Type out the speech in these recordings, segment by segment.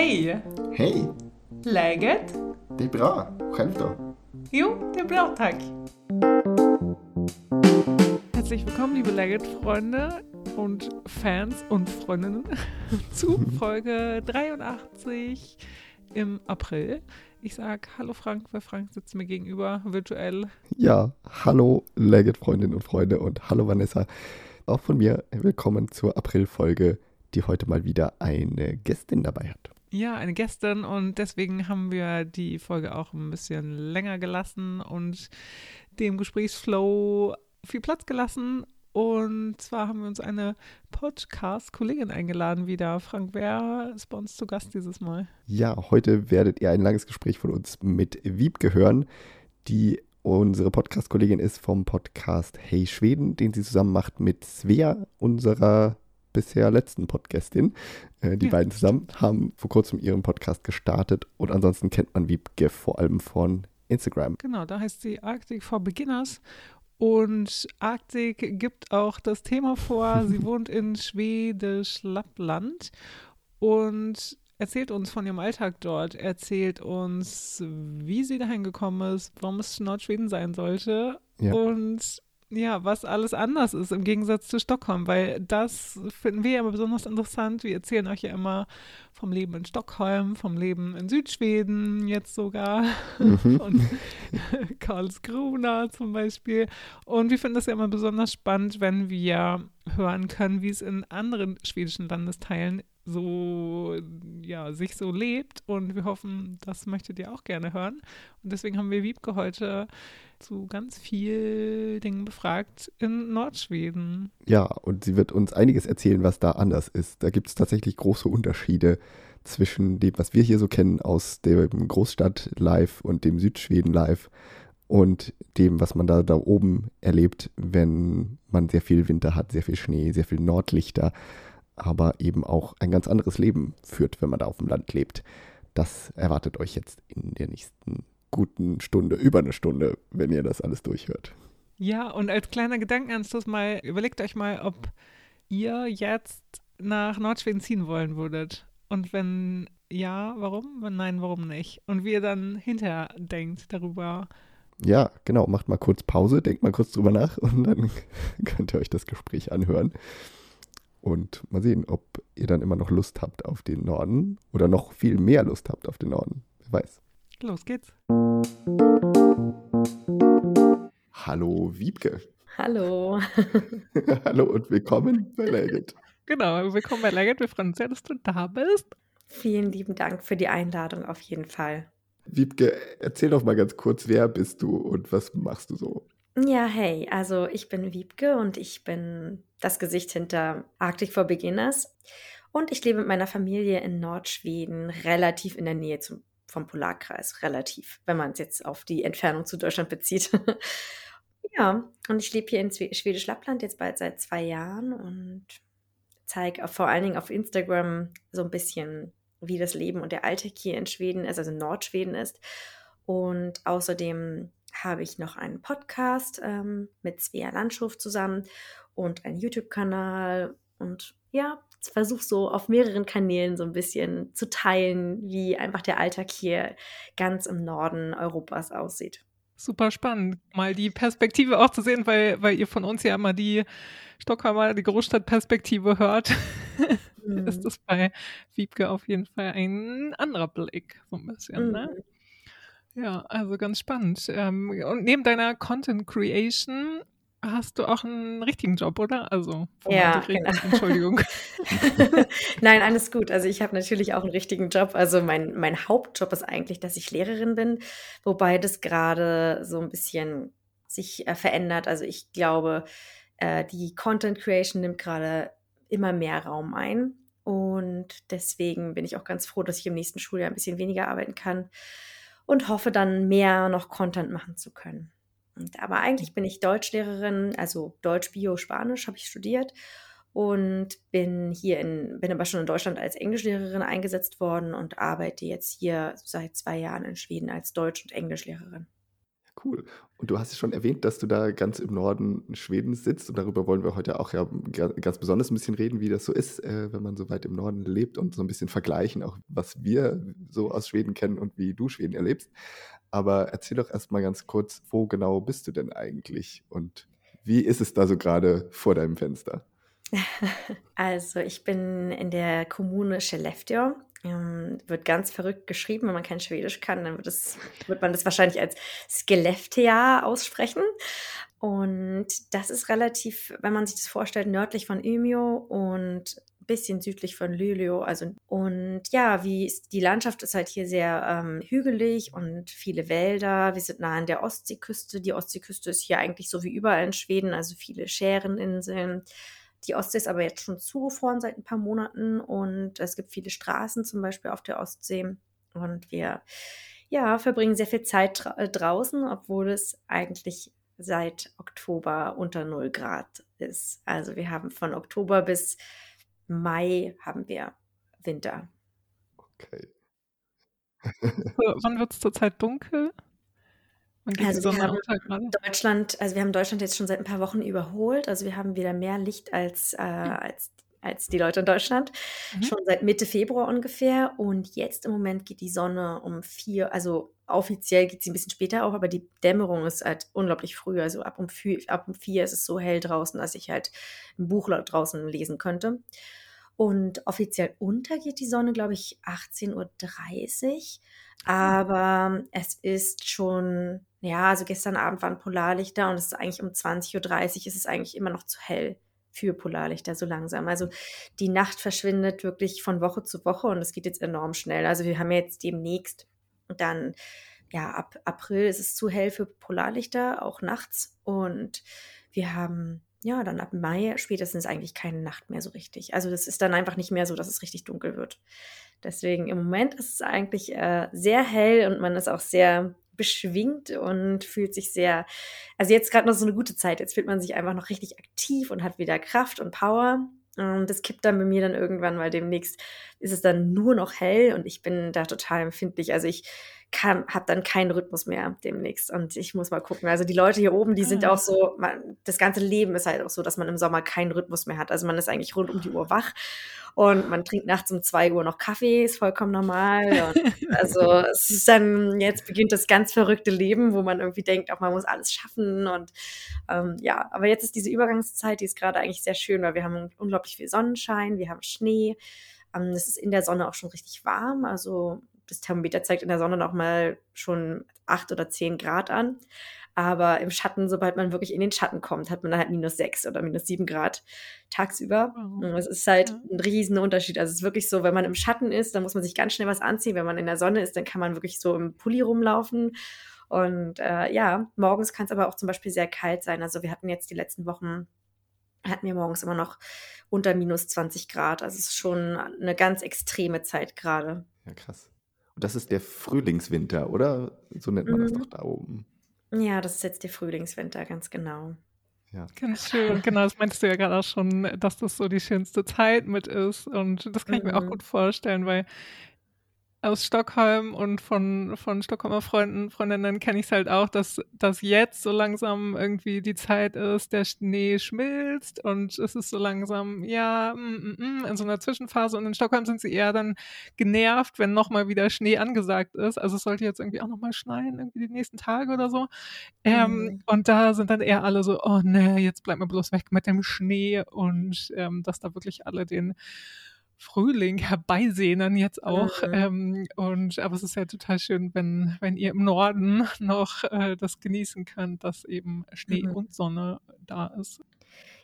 Hej! Hej! Läget? Det är bra. Själv då? Jo, det är bra tack. Herzlich willkommen, liebe Legit-Freunde und Fans und Freundinnen zu Folge 83 im April. Ich sag Hallo Frank, weil Frank sitzt mir gegenüber virtuell. Ja, hallo Legit-Freundinnen und Freunde und hallo Vanessa. Auch von mir willkommen zur April-Folge, die heute mal wieder eine Gästin dabei hat. Ja, eine Gästin und deswegen haben wir die Folge auch ein bisschen länger gelassen und dem Gesprächsflow viel Platz gelassen. Und zwar haben wir uns eine Podcast-Kollegin eingeladen wieder. Frank, wer ist bei uns zu Gast dieses Mal? Ja, heute werdet ihr ein langes Gespräch von uns mit Wiebke hören, die unsere Podcast-Kollegin ist vom Podcast Hey Schweden, den sie zusammen macht mit Svea, unserer bisher letzten Podcastin. Äh, die Ja. beiden zusammen haben vor kurzem ihren Podcast gestartet und ansonsten kennt man Wiebke vor allem von Instagram. Genau, da heißt sie Arctic for Beginners. Und Arktik gibt auch das Thema vor. Sie wohnt in Schwedisch Lappland und erzählt uns von ihrem Alltag dort, erzählt uns, wie sie dahin gekommen ist, warum es Nordschweden sein sollte Ja. und ja, was alles anders ist im Gegensatz zu Stockholm, weil das finden wir ja immer besonders interessant. Wir erzählen euch ja immer vom Leben in Stockholm, vom Leben in Südschweden jetzt sogar Mhm. und Karlskrona zum Beispiel. Und wir finden das ja immer besonders spannend, wenn wir hören können, wie es in anderen schwedischen Landesteilen so, ja, sich so lebt. Und wir hoffen, das möchtet ihr auch gerne hören. Und deswegen haben wir Wiebke heute zu ganz viel Dingen befragt in Nordschweden. Ja, und sie wird uns einiges erzählen, was da anders ist. Da gibt es tatsächlich große Unterschiede zwischen dem, was wir hier so kennen aus dem Großstadt Live und dem Südschweden Live und dem, was man da, da oben erlebt, wenn man sehr viel Winter hat, sehr viel Schnee, sehr viel Nordlichter, aber eben auch ein ganz anderes Leben führt, wenn man da auf dem Land lebt. Das erwartet euch jetzt in der nächsten guten Stunde, über eine Stunde, wenn ihr das alles durchhört. Ja, und als kleiner Gedankenanstoß mal, überlegt euch mal, ob ihr jetzt nach Nordschweden ziehen wollen würdet. Und wenn ja, warum? Wenn nein, warum nicht? Und wie ihr dann hinterher denkt darüber. Ja, genau. Macht mal kurz Pause, denkt mal kurz drüber nach und dann könnt ihr euch das Gespräch anhören. Und mal sehen, ob ihr dann immer noch Lust habt auf den Norden oder noch viel mehr Lust habt auf den Norden. Wer weiß. Los geht's. Hallo Wiebke. Hallo. Hallo und willkommen bei Legit. Genau, willkommen bei Legend. Wir freuen uns sehr, dass du da bist. Vielen lieben Dank für die Einladung auf jeden Fall. Wiebke, erzähl doch mal ganz kurz, wer bist du und was machst du so? Ja, hey, also ich bin Wiebke und ich bin das Gesicht hinter Arctic for Beginners. Und ich lebe mit meiner Familie in Nordschweden, relativ in der Nähe zum, vom Polarkreis. Relativ, wenn man es jetzt auf die Entfernung zu Deutschland bezieht. ja, und ich lebe hier in Schwedisch Lappland jetzt bald seit zwei Jahren und zeige vor allen Dingen auf Instagram so ein bisschen, wie das Leben und der Alltag hier in Schweden ist, also in Nordschweden ist. Und außerdem habe ich noch einen Podcast ähm, mit Svea Landschuf zusammen und einen YouTube-Kanal und ja, versuche so auf mehreren Kanälen so ein bisschen zu teilen, wie einfach der Alltag hier ganz im Norden Europas aussieht. Super spannend, mal die Perspektive auch zu sehen, weil, weil ihr von uns ja immer die Stockholmer, die Großstadtperspektive hört. Mhm. ist das bei Wiebke auf jeden Fall ein anderer Blick, so ein bisschen, ne? Ja, also ganz spannend. Ähm, und neben deiner Content Creation hast du auch einen richtigen Job, oder? Also, Ja, genau. Entschuldigung. Nein, alles gut. Also ich habe natürlich auch einen richtigen Job. Also mein, mein Hauptjob ist eigentlich, dass ich Lehrerin bin, wobei das gerade so ein bisschen sich äh, verändert. Also ich glaube, äh, die Content Creation nimmt gerade immer mehr Raum ein. Und deswegen bin ich auch ganz froh, dass ich im nächsten Schuljahr ein bisschen weniger arbeiten kann und hoffe dann mehr noch Content machen zu können. Aber eigentlich bin ich Deutschlehrerin, also Deutsch, Bio, Spanisch habe ich studiert und bin hier in, bin aber schon in Deutschland als Englischlehrerin eingesetzt worden und arbeite jetzt hier seit zwei Jahren in Schweden als Deutsch- und Englischlehrerin. Cool. Und du hast schon erwähnt, dass du da ganz im Norden Schwedens sitzt und darüber wollen wir heute auch ja ganz besonders ein bisschen reden, wie das so ist, äh, wenn man so weit im Norden lebt und so ein bisschen vergleichen, auch was wir so aus Schweden kennen und wie du Schweden erlebst. Aber erzähl doch erstmal ganz kurz, wo genau bist du denn eigentlich und wie ist es da so gerade vor deinem Fenster? Also ich bin in der Kommune Skellefteå ähm, wird ganz verrückt geschrieben. Wenn man kein Schwedisch kann, dann wird, es, wird man das wahrscheinlich als Skellefteå aussprechen. Und das ist relativ, wenn man sich das vorstellt, nördlich von Umeå und ein bisschen südlich von Luleå. Also, und ja, wie die Landschaft ist halt hier sehr ähm, hügelig und viele Wälder. Wir sind nah an der Ostseeküste. Die Ostseeküste ist hier eigentlich so wie überall in Schweden, also viele Schäreninseln die Ostsee ist aber jetzt schon zugefroren seit ein paar Monaten und es gibt viele Straßen zum Beispiel auf der Ostsee. Und wir ja, verbringen sehr viel Zeit dra äh, draußen, obwohl es eigentlich seit Oktober unter 0 Grad ist. Also wir haben von Oktober bis Mai haben wir Winter. Okay. wann wird es zurzeit dunkel? Also wir haben Deutschland, also wir haben Deutschland jetzt schon seit ein paar Wochen überholt. Also wir haben wieder mehr Licht als, äh, hm. als, als die Leute in Deutschland. Mhm. Schon seit Mitte Februar ungefähr. Und jetzt im Moment geht die Sonne um vier, also offiziell geht sie ein bisschen später auf, aber die Dämmerung ist halt unglaublich früh. Also ab um, vier, ab um vier ist es so hell draußen, dass ich halt ein Buch draußen lesen könnte. Und offiziell untergeht die Sonne, glaube ich, 18.30 Uhr. Aber es ist schon ja, also gestern Abend waren Polarlichter und es ist eigentlich um 20.30 Uhr ist es eigentlich immer noch zu hell für Polarlichter so langsam. Also die Nacht verschwindet wirklich von Woche zu Woche und es geht jetzt enorm schnell. Also wir haben jetzt demnächst dann, ja, ab April ist es zu hell für Polarlichter, auch nachts. Und wir haben, ja, dann ab Mai spätestens eigentlich keine Nacht mehr so richtig. Also das ist dann einfach nicht mehr so, dass es richtig dunkel wird. Deswegen im Moment ist es eigentlich äh, sehr hell und man ist auch sehr beschwingt und fühlt sich sehr, also jetzt gerade noch so eine gute Zeit. Jetzt fühlt man sich einfach noch richtig aktiv und hat wieder Kraft und Power. Und das kippt dann bei mir dann irgendwann, weil demnächst ist es dann nur noch hell und ich bin da total empfindlich. Also ich habe dann keinen Rhythmus mehr demnächst und ich muss mal gucken. Also die Leute hier oben, die sind ah. auch so, man, das ganze Leben ist halt auch so, dass man im Sommer keinen Rhythmus mehr hat. Also man ist eigentlich rund um die Uhr wach und man trinkt nachts um zwei Uhr noch Kaffee, ist vollkommen normal. Und also es ist dann, jetzt beginnt das ganz verrückte Leben, wo man irgendwie denkt, auch man muss alles schaffen. Und ähm, ja, aber jetzt ist diese Übergangszeit, die ist gerade eigentlich sehr schön, weil wir haben unglaublich viel Sonnenschein, wir haben Schnee. Ähm, es ist in der Sonne auch schon richtig warm. Also das Thermometer zeigt in der Sonne noch mal schon acht oder zehn Grad an. Aber im Schatten, sobald man wirklich in den Schatten kommt, hat man dann halt minus sechs oder minus sieben Grad tagsüber. Oh. Es ist halt ein riesen Unterschied. Also es ist wirklich so, wenn man im Schatten ist, dann muss man sich ganz schnell was anziehen. Wenn man in der Sonne ist, dann kann man wirklich so im Pulli rumlaufen. Und äh, ja, morgens kann es aber auch zum Beispiel sehr kalt sein. Also wir hatten jetzt die letzten Wochen, hatten wir morgens immer noch unter minus 20 Grad. Also es ist schon eine ganz extreme Zeit gerade. Ja, krass. Das ist der Frühlingswinter, oder? So nennt man mhm. das doch da oben. Ja, das ist jetzt der Frühlingswinter, ganz genau. Ja. Ganz schön, genau, das meintest du ja gerade auch schon, dass das so die schönste Zeit mit ist. Und das kann ich mir auch mhm. gut vorstellen, weil aus Stockholm und von, von Stockholmer Freunden, Freundinnen kenne ich es halt auch, dass, dass jetzt so langsam irgendwie die Zeit ist, der Schnee schmilzt und es ist so langsam, ja, mm, mm, mm, in so einer Zwischenphase. Und in Stockholm sind sie eher dann genervt, wenn nochmal wieder Schnee angesagt ist. Also es sollte jetzt irgendwie auch nochmal schneien, irgendwie die nächsten Tage oder so. Ähm, mhm. Und da sind dann eher alle so, oh nee, jetzt bleibt mir bloß weg mit dem Schnee und ähm, dass da wirklich alle den Frühling herbeisehnen jetzt auch. Mhm. Ähm, und aber es ist ja total schön, wenn, wenn ihr im Norden noch äh, das genießen könnt, dass eben Schnee mhm. und Sonne da ist.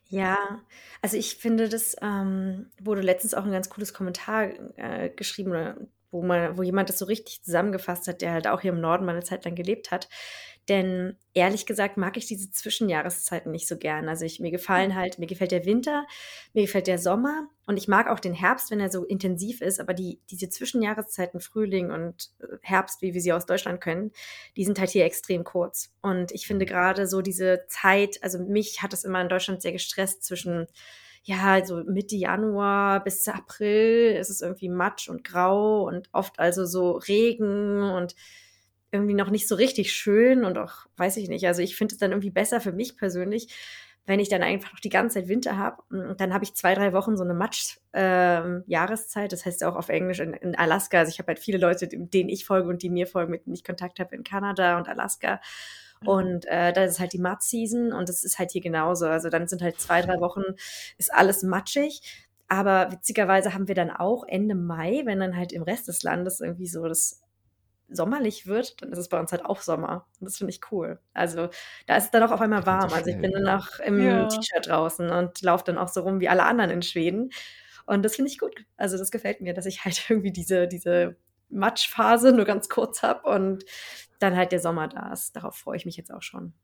Ja, also ich finde, das ähm, wurde letztens auch ein ganz cooles Kommentar äh, geschrieben, wo man, wo jemand das so richtig zusammengefasst hat, der halt auch hier im Norden mal eine Zeit lang gelebt hat. Denn ehrlich gesagt mag ich diese Zwischenjahreszeiten nicht so gern. Also ich, mir gefallen mhm. halt, mir gefällt der Winter, mir gefällt der Sommer und ich mag auch den Herbst, wenn er so intensiv ist. Aber die, diese Zwischenjahreszeiten, Frühling und äh, Herbst, wie wir sie aus Deutschland können, die sind halt hier extrem kurz. Und ich finde mhm. gerade so diese Zeit, also mich hat es immer in Deutschland sehr gestresst zwischen ja, also Mitte Januar bis April ist es irgendwie matsch und grau und oft also so Regen und irgendwie noch nicht so richtig schön und auch, weiß ich nicht. Also ich finde es dann irgendwie besser für mich persönlich, wenn ich dann einfach noch die ganze Zeit Winter habe. Und dann habe ich zwei, drei Wochen so eine Matsch-Jahreszeit. Ähm, das heißt auch auf Englisch in, in Alaska. Also ich habe halt viele Leute, denen ich folge und die mir folgen, mit denen ich Kontakt habe in Kanada und Alaska. Mhm. Und äh, da ist halt die Mud-Season und das ist halt hier genauso. Also dann sind halt zwei, drei Wochen, ist alles matschig. Aber witzigerweise haben wir dann auch Ende Mai, wenn dann halt im Rest des Landes irgendwie so das sommerlich wird, dann ist es bei uns halt auch Sommer. Und das finde ich cool. Also da ist es dann auch auf einmal warm. Also ich bin dann auch im ja. T-Shirt draußen und laufe dann auch so rum wie alle anderen in Schweden. Und das finde ich gut. Also das gefällt mir, dass ich halt irgendwie diese, diese Matschphase nur ganz kurz habe und dann halt der Sommer da ist. Darauf freue ich mich jetzt auch schon.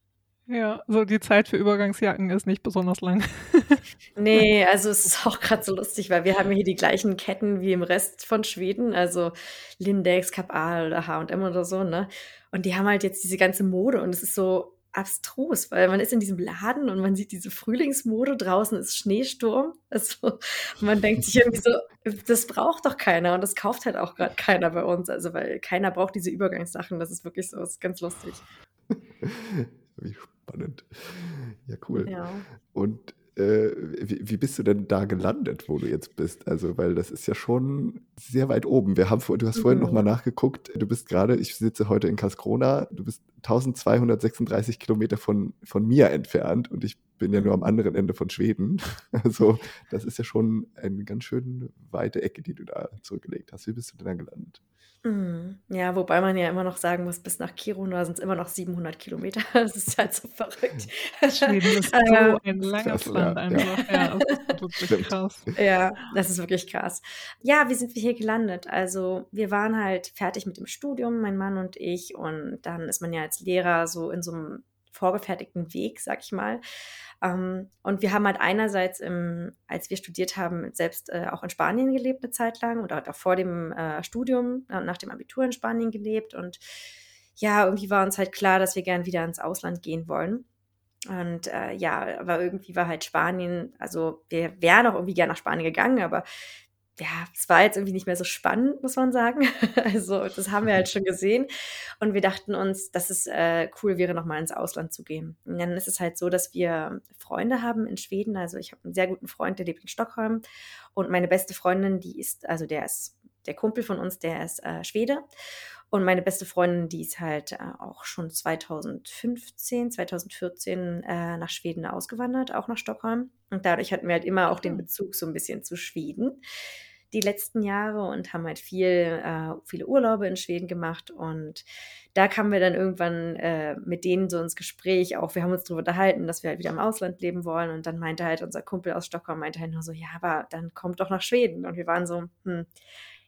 Ja, so die Zeit für Übergangsjacken ist nicht besonders lang. nee, also es ist auch gerade so lustig, weil wir haben hier die gleichen Ketten wie im Rest von Schweden, also Lindex, Kapal oder H&M oder so, ne? Und die haben halt jetzt diese ganze Mode und es ist so abstrus, weil man ist in diesem Laden und man sieht diese Frühlingsmode, draußen ist Schneesturm. Also, man denkt sich irgendwie so, das braucht doch keiner und das kauft halt auch gerade keiner bei uns. Also, weil keiner braucht diese Übergangssachen. Das ist wirklich so, das ist ganz lustig. Wie spannend. Ja, cool. Ja. Und wie, wie, bist du denn da gelandet, wo du jetzt bist? Also, weil das ist ja schon sehr weit oben. Wir haben, du hast vorhin mhm. nochmal nachgeguckt. Du bist gerade, ich sitze heute in Karlskrona, du bist 1236 Kilometer von, von mir entfernt und ich bin ja nur am anderen Ende von Schweden. Also, das ist ja schon eine ganz schön weite Ecke, die du da zurückgelegt hast. Wie bist du denn da gelandet? Mhm. Ja, wobei man ja immer noch sagen muss, bis nach Kiruna sind es immer noch 700 Kilometer. Das ist halt so verrückt. Schweden ist so ein langes Land ja, einfach. Ja. ja, das ist wirklich krass. Ja, das ist wirklich krass. Ja, wie sind wir hier gelandet? Also wir waren halt fertig mit dem Studium, mein Mann und ich. Und dann ist man ja als Lehrer so in so einem vorgefertigten Weg, sag ich mal. Ähm, und wir haben halt einerseits, im, als wir studiert haben, selbst äh, auch in Spanien gelebt eine Zeit lang oder auch vor dem äh, Studium und nach dem Abitur in Spanien gelebt. Und ja, irgendwie war uns halt klar, dass wir gern wieder ins Ausland gehen wollen. Und äh, ja, aber irgendwie war halt Spanien, also wir wären auch irgendwie gern nach Spanien gegangen, aber ja, es war jetzt irgendwie nicht mehr so spannend, muss man sagen. Also das haben wir halt schon gesehen. Und wir dachten uns, dass es äh, cool wäre, nochmal ins Ausland zu gehen. Und dann ist es halt so, dass wir Freunde haben in Schweden. Also ich habe einen sehr guten Freund, der lebt in Stockholm. Und meine beste Freundin, die ist, also der ist der Kumpel von uns, der ist äh, Schwede. Und meine beste Freundin, die ist halt äh, auch schon 2015, 2014 äh, nach Schweden ausgewandert, auch nach Stockholm. Und dadurch hatten wir halt immer auch den hm. Bezug so ein bisschen zu Schweden die letzten Jahre und haben halt viel, äh, viele Urlaube in Schweden gemacht. Und da kamen wir dann irgendwann äh, mit denen so ins Gespräch. Auch wir haben uns darüber unterhalten, dass wir halt wieder im Ausland leben wollen. Und dann meinte halt unser Kumpel aus Stockholm, meinte halt nur so, ja, aber dann kommt doch nach Schweden. Und wir waren so, hm,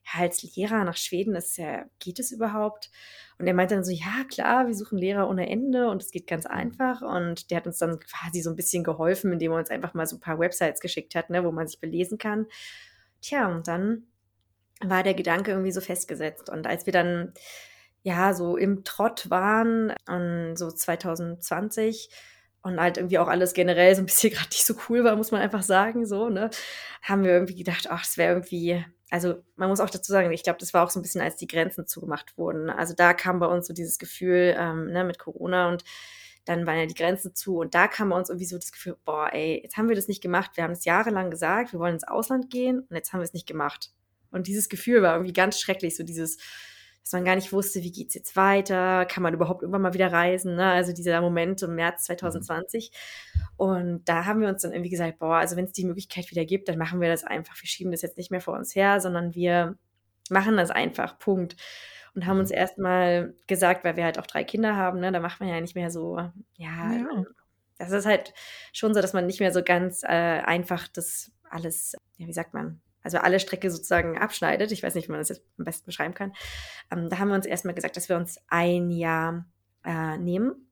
ja, als Lehrer nach Schweden, ist ja, geht es überhaupt? Und er meinte dann so, ja, klar, wir suchen Lehrer ohne Ende und es geht ganz einfach. Und der hat uns dann quasi so ein bisschen geholfen, indem er uns einfach mal so ein paar Websites geschickt hat, ne, wo man sich belesen kann. Tja, und dann war der Gedanke irgendwie so festgesetzt. Und als wir dann ja so im Trott waren, und so 2020, und halt irgendwie auch alles generell so ein bisschen gerade nicht so cool war, muss man einfach sagen, so, ne, haben wir irgendwie gedacht, ach, es wäre irgendwie also man muss auch dazu sagen, ich glaube, das war auch so ein bisschen, als die Grenzen zugemacht wurden. Also da kam bei uns so dieses Gefühl ähm, ne, mit Corona und dann waren ja die Grenzen zu und da kam bei uns irgendwie so das Gefühl, boah, ey, jetzt haben wir das nicht gemacht. Wir haben es jahrelang gesagt, wir wollen ins Ausland gehen und jetzt haben wir es nicht gemacht. Und dieses Gefühl war irgendwie ganz schrecklich, so dieses, dass man gar nicht wusste, wie geht's jetzt weiter, kann man überhaupt irgendwann mal wieder reisen, ne? also dieser Moment im März 2020. Mhm. Und da haben wir uns dann irgendwie gesagt, boah, also wenn es die Möglichkeit wieder gibt, dann machen wir das einfach. Wir schieben das jetzt nicht mehr vor uns her, sondern wir machen das einfach, Punkt. Und haben uns mhm. erstmal gesagt, weil wir halt auch drei Kinder haben, ne, da macht man ja nicht mehr so, ja, ja. das ist halt schon so, dass man nicht mehr so ganz äh, einfach das alles, ja, wie sagt man, also alle Strecke sozusagen abschneidet. Ich weiß nicht, wie man das jetzt am besten beschreiben kann. Ähm, da haben wir uns erstmal gesagt, dass wir uns ein Jahr äh, nehmen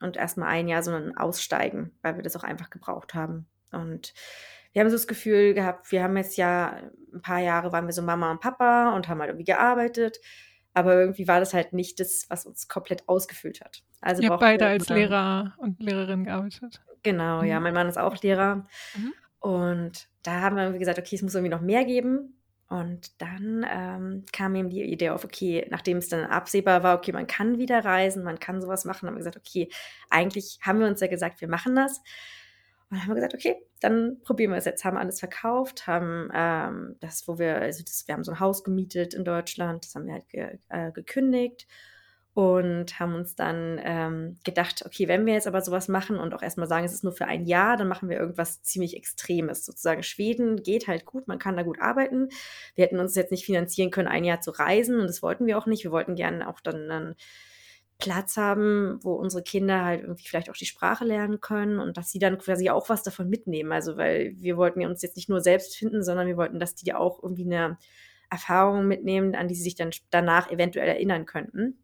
und erstmal ein Jahr so ein Aussteigen, weil wir das auch einfach gebraucht haben. Und wir haben so das Gefühl gehabt, wir haben jetzt ja ein paar Jahre waren wir so Mama und Papa und haben halt irgendwie gearbeitet. Aber irgendwie war das halt nicht das, was uns komplett ausgefüllt hat. Also Ihr habt beide als Lehrer und Lehrerin gearbeitet. Genau, mhm. ja. Mein Mann ist auch Lehrer. Mhm. Und da haben wir gesagt, okay, es muss irgendwie noch mehr geben. Und dann ähm, kam ihm die Idee auf, okay, nachdem es dann absehbar war, okay, man kann wieder reisen, man kann sowas machen, haben wir gesagt, okay, eigentlich haben wir uns ja gesagt, wir machen das. Und dann haben wir gesagt, okay, dann probieren wir es jetzt. Haben alles verkauft, haben ähm, das, wo wir, also das, wir haben so ein Haus gemietet in Deutschland, das haben wir halt ge, äh, gekündigt und haben uns dann ähm, gedacht, okay, wenn wir jetzt aber sowas machen und auch erstmal sagen, es ist nur für ein Jahr, dann machen wir irgendwas ziemlich Extremes. Sozusagen Schweden geht halt gut, man kann da gut arbeiten. Wir hätten uns jetzt nicht finanzieren können, ein Jahr zu reisen und das wollten wir auch nicht. Wir wollten gerne auch dann einen Platz haben, wo unsere Kinder halt irgendwie vielleicht auch die Sprache lernen können und dass sie dann quasi auch was davon mitnehmen. Also, weil wir wollten uns jetzt nicht nur selbst finden, sondern wir wollten, dass die auch irgendwie eine Erfahrung mitnehmen, an die sie sich dann danach eventuell erinnern könnten.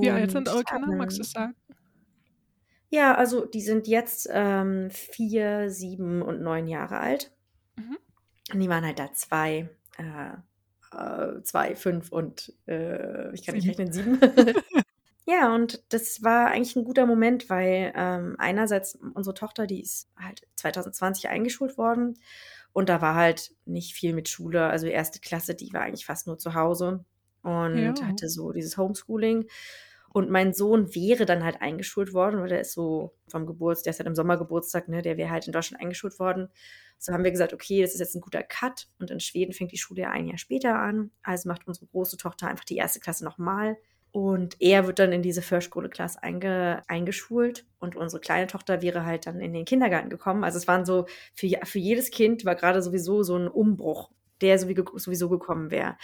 Wie alt sind eure Kinder, magst du sagen? Ja, also die sind jetzt ähm, vier, sieben und neun Jahre alt. Mhm. Und die waren halt da zwei, äh, äh, zwei, fünf und äh, ich kann nicht rechnen, sieben. ja, und das war eigentlich ein guter Moment, weil ähm, einerseits unsere Tochter, die ist halt 2020 eingeschult worden und da war halt nicht viel mit Schule. Also erste Klasse, die war eigentlich fast nur zu Hause und ja. hatte so dieses Homeschooling. Und mein Sohn wäre dann halt eingeschult worden, weil der ist so vom Geburtstag, der ist halt im Sommer Geburtstag, ne, der wäre halt in Deutschland eingeschult worden. So haben wir gesagt, okay, das ist jetzt ein guter Cut. Und in Schweden fängt die Schule ja ein Jahr später an. Also macht unsere große Tochter einfach die erste Klasse nochmal. Und er wird dann in diese Förschule-Klasse einge, eingeschult und unsere kleine Tochter wäre halt dann in den Kindergarten gekommen. Also es waren so, für, für jedes Kind war gerade sowieso so ein Umbruch, der sowieso gekommen wäre.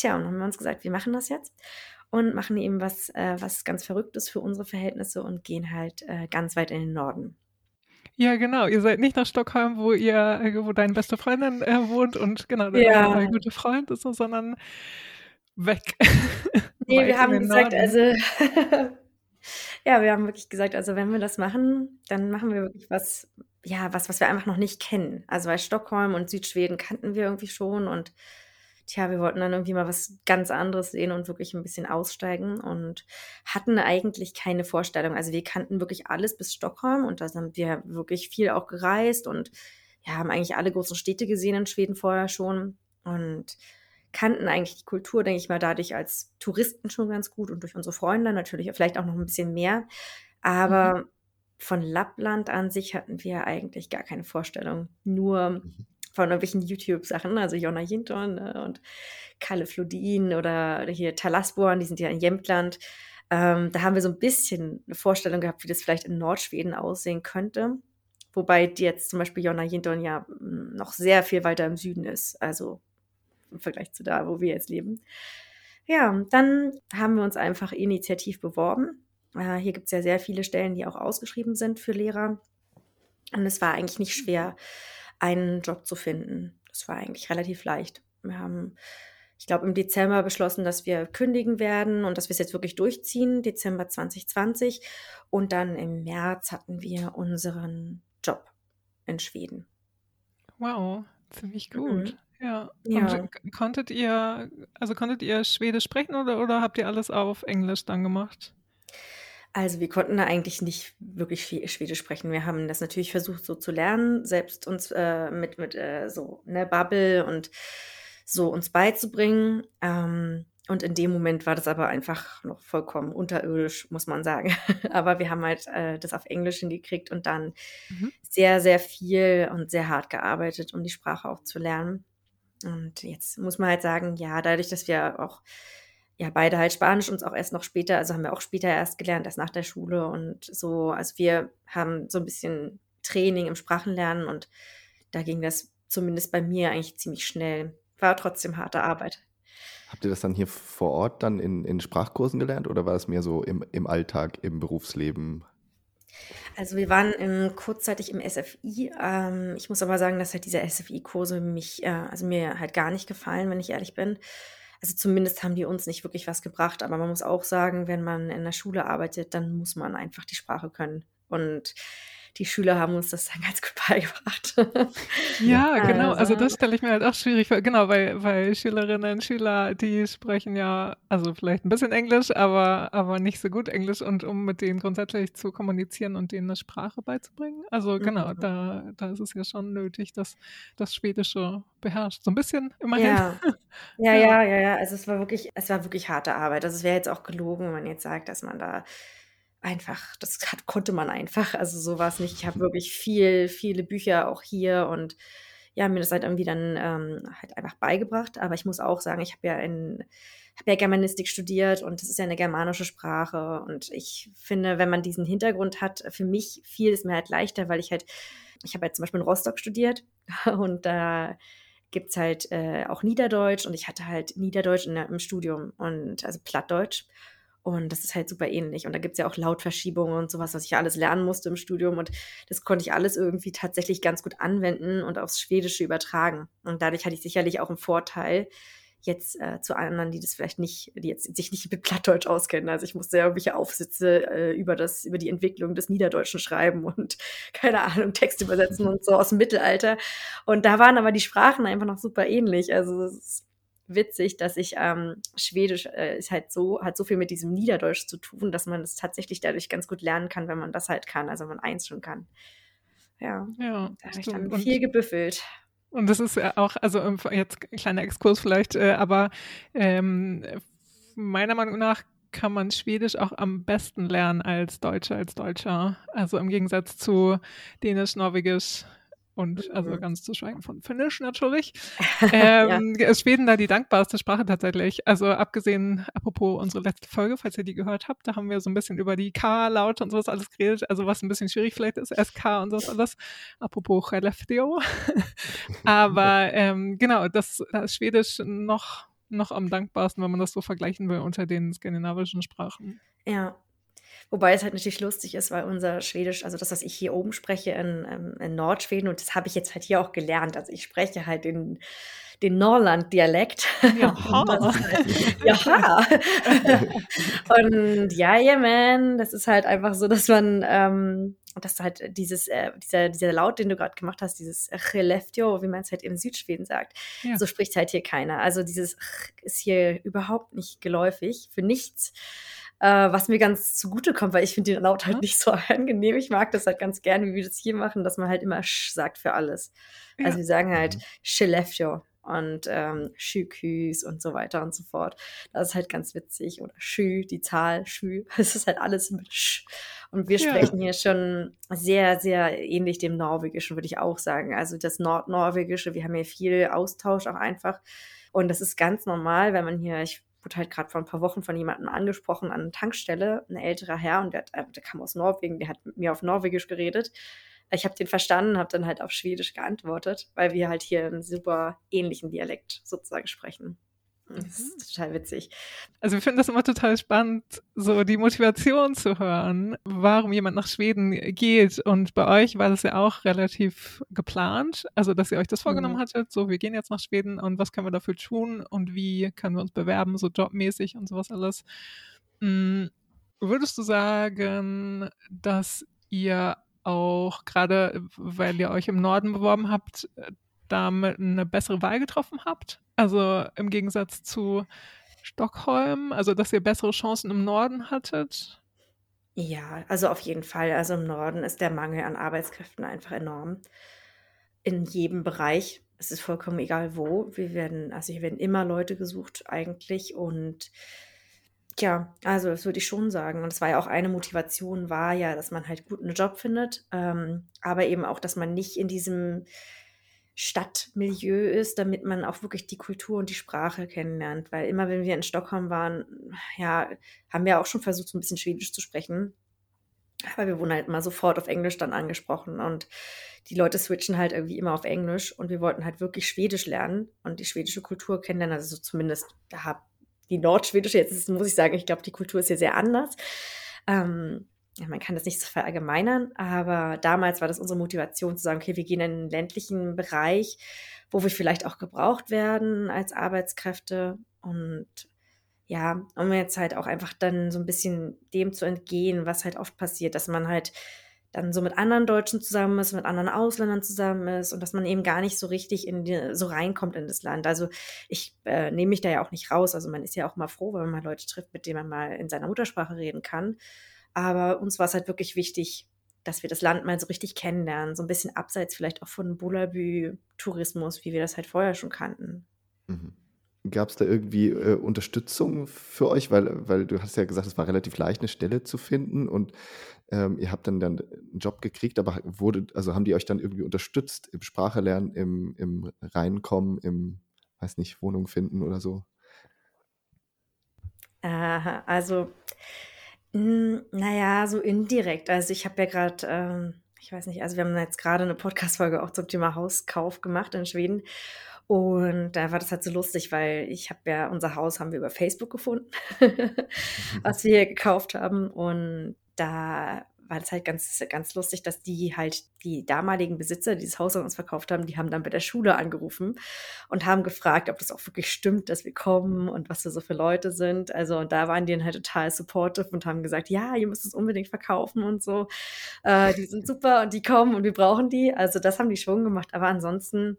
Tja, und dann haben wir uns gesagt, wir machen das jetzt und machen eben was, äh, was ganz Verrücktes für unsere Verhältnisse und gehen halt äh, ganz weit in den Norden. Ja, genau. Ihr seid nicht nach Stockholm, wo ihr, äh, wo deine beste Freundin äh, wohnt und genau, ja. dein gute Freund ist, so, sondern weg. Nee, wir haben gesagt, Norden. also ja, wir haben wirklich gesagt, also wenn wir das machen, dann machen wir wirklich was, ja, was, was wir einfach noch nicht kennen. Also weil Stockholm und Südschweden kannten wir irgendwie schon und tja, wir wollten dann irgendwie mal was ganz anderes sehen und wirklich ein bisschen aussteigen und hatten eigentlich keine Vorstellung. Also wir kannten wirklich alles bis Stockholm und da sind wir wirklich viel auch gereist und ja, haben eigentlich alle großen Städte gesehen in Schweden vorher schon und kannten eigentlich die Kultur, denke ich mal, dadurch als Touristen schon ganz gut und durch unsere Freunde natürlich vielleicht auch noch ein bisschen mehr. Aber mhm. von Lappland an sich hatten wir eigentlich gar keine Vorstellung. Nur mhm von irgendwelchen YouTube-Sachen, also Jonna Jinton äh, und Kalle Flodin oder, oder hier Talasborn, die sind ja in Jämtland. Ähm, da haben wir so ein bisschen eine Vorstellung gehabt, wie das vielleicht in Nordschweden aussehen könnte. Wobei die jetzt zum Beispiel Jonna Jinton ja hm, noch sehr viel weiter im Süden ist, also im Vergleich zu da, wo wir jetzt leben. Ja, dann haben wir uns einfach initiativ beworben. Äh, hier gibt es ja sehr viele Stellen, die auch ausgeschrieben sind für Lehrer. Und es war eigentlich nicht schwer, einen Job zu finden. Das war eigentlich relativ leicht. Wir haben, ich glaube, im Dezember beschlossen, dass wir kündigen werden und dass wir es jetzt wirklich durchziehen, Dezember 2020. Und dann im März hatten wir unseren Job in Schweden. Wow, ziemlich gut. Mhm. Ja. ja. konntet ihr, also konntet ihr Schwedisch sprechen oder, oder habt ihr alles auf Englisch dann gemacht? Also wir konnten da eigentlich nicht wirklich Schwedisch sprechen. Wir haben das natürlich versucht so zu lernen, selbst uns äh, mit, mit äh, so ne Bubble und so uns beizubringen. Ähm, und in dem Moment war das aber einfach noch vollkommen unterirdisch, muss man sagen. aber wir haben halt äh, das auf Englisch hingekriegt und dann mhm. sehr, sehr viel und sehr hart gearbeitet, um die Sprache auch zu lernen. Und jetzt muss man halt sagen, ja, dadurch, dass wir auch ja, beide halt Spanisch und auch erst noch später, also haben wir auch später erst gelernt, erst nach der Schule und so. Also wir haben so ein bisschen Training im Sprachenlernen und da ging das zumindest bei mir eigentlich ziemlich schnell. War trotzdem harte Arbeit. Habt ihr das dann hier vor Ort dann in, in Sprachkursen gelernt oder war es mehr so im, im Alltag, im Berufsleben? Also wir waren im, kurzzeitig im SFI. Ähm, ich muss aber sagen, dass halt diese SFI-Kurse mich, äh, also mir halt gar nicht gefallen, wenn ich ehrlich bin. Also zumindest haben die uns nicht wirklich was gebracht. Aber man muss auch sagen, wenn man in der Schule arbeitet, dann muss man einfach die Sprache können. Und die Schüler haben uns das dann ganz gut beigebracht. Ja, genau. Also, also das stelle ich mir halt auch schwierig vor. Genau, weil, weil Schülerinnen und Schüler, die sprechen ja, also vielleicht ein bisschen Englisch, aber, aber nicht so gut Englisch und um mit denen grundsätzlich zu kommunizieren und denen eine Sprache beizubringen. Also genau, mhm. da, da ist es ja schon nötig, dass das Schwedische beherrscht. So ein bisschen immerhin. Ja. ja, ja, ja, ja. Also es war wirklich, es war wirklich harte Arbeit. Also es wäre jetzt auch gelogen, wenn man jetzt sagt, dass man da einfach, das hat, konnte man einfach. Also so war es nicht. Ich habe wirklich viel, viele Bücher auch hier und ja, mir das halt irgendwie dann ähm, halt einfach beigebracht. Aber ich muss auch sagen, ich habe ja in habe ja Germanistik studiert und das ist ja eine germanische Sprache. Und ich finde, wenn man diesen Hintergrund hat, für mich fiel es mir halt leichter, weil ich halt, ich habe halt zum Beispiel in Rostock studiert und da gibt es halt äh, auch Niederdeutsch und ich hatte halt Niederdeutsch in, im Studium und also Plattdeutsch. Und das ist halt super ähnlich. Und da gibt es ja auch Lautverschiebungen und sowas, was ich ja alles lernen musste im Studium. Und das konnte ich alles irgendwie tatsächlich ganz gut anwenden und aufs Schwedische übertragen. Und dadurch hatte ich sicherlich auch einen Vorteil jetzt äh, zu anderen, die das vielleicht nicht, die jetzt sich nicht mit Plattdeutsch auskennen. Also ich musste ja irgendwelche Aufsätze äh, über das, über die Entwicklung des Niederdeutschen schreiben und keine Ahnung, Text übersetzen und so aus dem Mittelalter. Und da waren aber die Sprachen einfach noch super ähnlich. Also es ist witzig, dass ich ähm, Schwedisch äh, ist halt so, hat so viel mit diesem Niederdeutsch zu tun, dass man es tatsächlich dadurch ganz gut lernen kann, wenn man das halt kann, also wenn man eins schon kann. Ja, ja da habe ich dann viel gebüffelt. Und das ist ja auch, also ähm, jetzt ein kleiner Exkurs vielleicht, äh, aber ähm, meiner Meinung nach kann man Schwedisch auch am besten lernen als Deutsche, als Deutscher. Also im Gegensatz zu Dänisch, Norwegisch, und also mhm. ganz zu schweigen von Finnisch natürlich. Ähm, ja. Ist Schweden da die dankbarste Sprache tatsächlich. Also abgesehen, apropos unsere letzte Folge, falls ihr die gehört habt, da haben wir so ein bisschen über die K-Laute und sowas alles geredet. Also was ein bisschen schwierig vielleicht ist, SK und sowas alles. Apropos Skellefteå. Aber ähm, genau, das, das ist Schwedisch noch, noch am dankbarsten, wenn man das so vergleichen will unter den skandinavischen Sprachen. Ja, Wobei es halt natürlich lustig ist, weil unser Schwedisch, also das, was ich hier oben spreche in, ähm, in Nordschweden, und das habe ich jetzt halt hier auch gelernt. Also ich spreche halt den, den Norland-Dialekt. Jaha. ja. und ja, yeah, man, das ist halt einfach so, dass man, ähm, dass halt dieses, äh, dieser, dieser Laut, den du gerade gemacht hast, dieses Cheleftio, wie man es halt im Südschweden sagt, ja. so spricht halt hier keiner. Also dieses ist hier überhaupt nicht geläufig für nichts äh, was mir ganz zugute kommt, weil ich finde den Laut halt mhm. nicht so angenehm. Ich mag das halt ganz gerne, wie wir das hier machen, dass man halt immer Sch sagt für alles. Ja. Also wir sagen halt mhm. Scheleftio und ähm, Schüküs und so weiter und so fort. Das ist halt ganz witzig. Oder Schü, die Zahl, Schü. Es ist halt alles mit Sch. Und wir ja. sprechen hier schon sehr, sehr ähnlich dem Norwegischen, würde ich auch sagen. Also das Nordnorwegische, wir haben hier viel Austausch auch einfach. Und das ist ganz normal, wenn man hier, ich wurde halt gerade vor ein paar Wochen von jemandem angesprochen an einer Tankstelle, ein älterer Herr, und der, äh, der kam aus Norwegen, der hat mit mir auf Norwegisch geredet. Ich habe den verstanden, habe dann halt auf Schwedisch geantwortet, weil wir halt hier einen super ähnlichen Dialekt sozusagen sprechen. Das ist mhm. total witzig. Also wir finden das immer total spannend, so die Motivation zu hören, warum jemand nach Schweden geht. Und bei euch war das ja auch relativ geplant, also dass ihr euch das vorgenommen mhm. hattet, so wir gehen jetzt nach Schweden und was können wir dafür tun und wie können wir uns bewerben, so jobmäßig und sowas alles. Mhm. Würdest du sagen, dass ihr auch gerade, weil ihr euch im Norden beworben habt, damit eine bessere Wahl getroffen habt? Also im Gegensatz zu Stockholm, also dass ihr bessere Chancen im Norden hattet? Ja, also auf jeden Fall. Also im Norden ist der Mangel an Arbeitskräften einfach enorm. In jedem Bereich. Es ist vollkommen egal wo. Wir werden, also hier werden immer Leute gesucht eigentlich und ja, also das würde ich schon sagen. Und es war ja auch eine Motivation, war ja, dass man halt gut einen Job findet, ähm, aber eben auch, dass man nicht in diesem Stadtmilieu ist, damit man auch wirklich die Kultur und die Sprache kennenlernt. Weil immer, wenn wir in Stockholm waren, ja, haben wir auch schon versucht, so ein bisschen Schwedisch zu sprechen. Aber wir wurden halt immer sofort auf Englisch dann angesprochen und die Leute switchen halt irgendwie immer auf Englisch und wir wollten halt wirklich Schwedisch lernen und die schwedische Kultur kennenlernen. Also zumindest die nordschwedische, jetzt ist, muss ich sagen, ich glaube, die Kultur ist hier sehr anders. Ähm, ja, man kann das nicht so verallgemeinern, aber damals war das unsere Motivation zu sagen, okay, wir gehen in einen ländlichen Bereich, wo wir vielleicht auch gebraucht werden als Arbeitskräfte und ja, um jetzt halt auch einfach dann so ein bisschen dem zu entgehen, was halt oft passiert, dass man halt dann so mit anderen Deutschen zusammen ist, mit anderen Ausländern zusammen ist und dass man eben gar nicht so richtig in die, so reinkommt in das Land. Also ich äh, nehme mich da ja auch nicht raus. Also man ist ja auch mal froh, wenn man mal Leute trifft, mit denen man mal in seiner Muttersprache reden kann. Aber uns war es halt wirklich wichtig, dass wir das Land mal so richtig kennenlernen, so ein bisschen abseits vielleicht auch von Bullabü-Tourismus, wie wir das halt vorher schon kannten. Mhm. Gab es da irgendwie äh, Unterstützung für euch? Weil, weil du hast ja gesagt, es war relativ leicht, eine Stelle zu finden und ähm, ihr habt dann, dann einen Job gekriegt, aber wurde, also haben die euch dann irgendwie unterstützt im Sprachelernen, im, im Reinkommen, im, weiß nicht, Wohnung finden oder so? Aha, also, hm, naja, so indirekt. Also ich habe ja gerade, ähm, ich weiß nicht, also wir haben jetzt gerade eine Podcast-Folge auch zum Thema Hauskauf gemacht in Schweden. Und da war das halt so lustig, weil ich habe ja, unser Haus haben wir über Facebook gefunden, was wir hier gekauft haben. Und da war das halt ganz, ganz lustig, dass die halt die damaligen Besitzer, die dieses Haus an uns verkauft haben, die haben dann bei der Schule angerufen und haben gefragt, ob das auch wirklich stimmt, dass wir kommen und was wir so für Leute sind. Also und da waren die dann halt total supportive und haben gesagt, ja, ihr müsst es unbedingt verkaufen und so. Äh, die sind super und die kommen und wir brauchen die. Also das haben die schon gemacht. Aber ansonsten,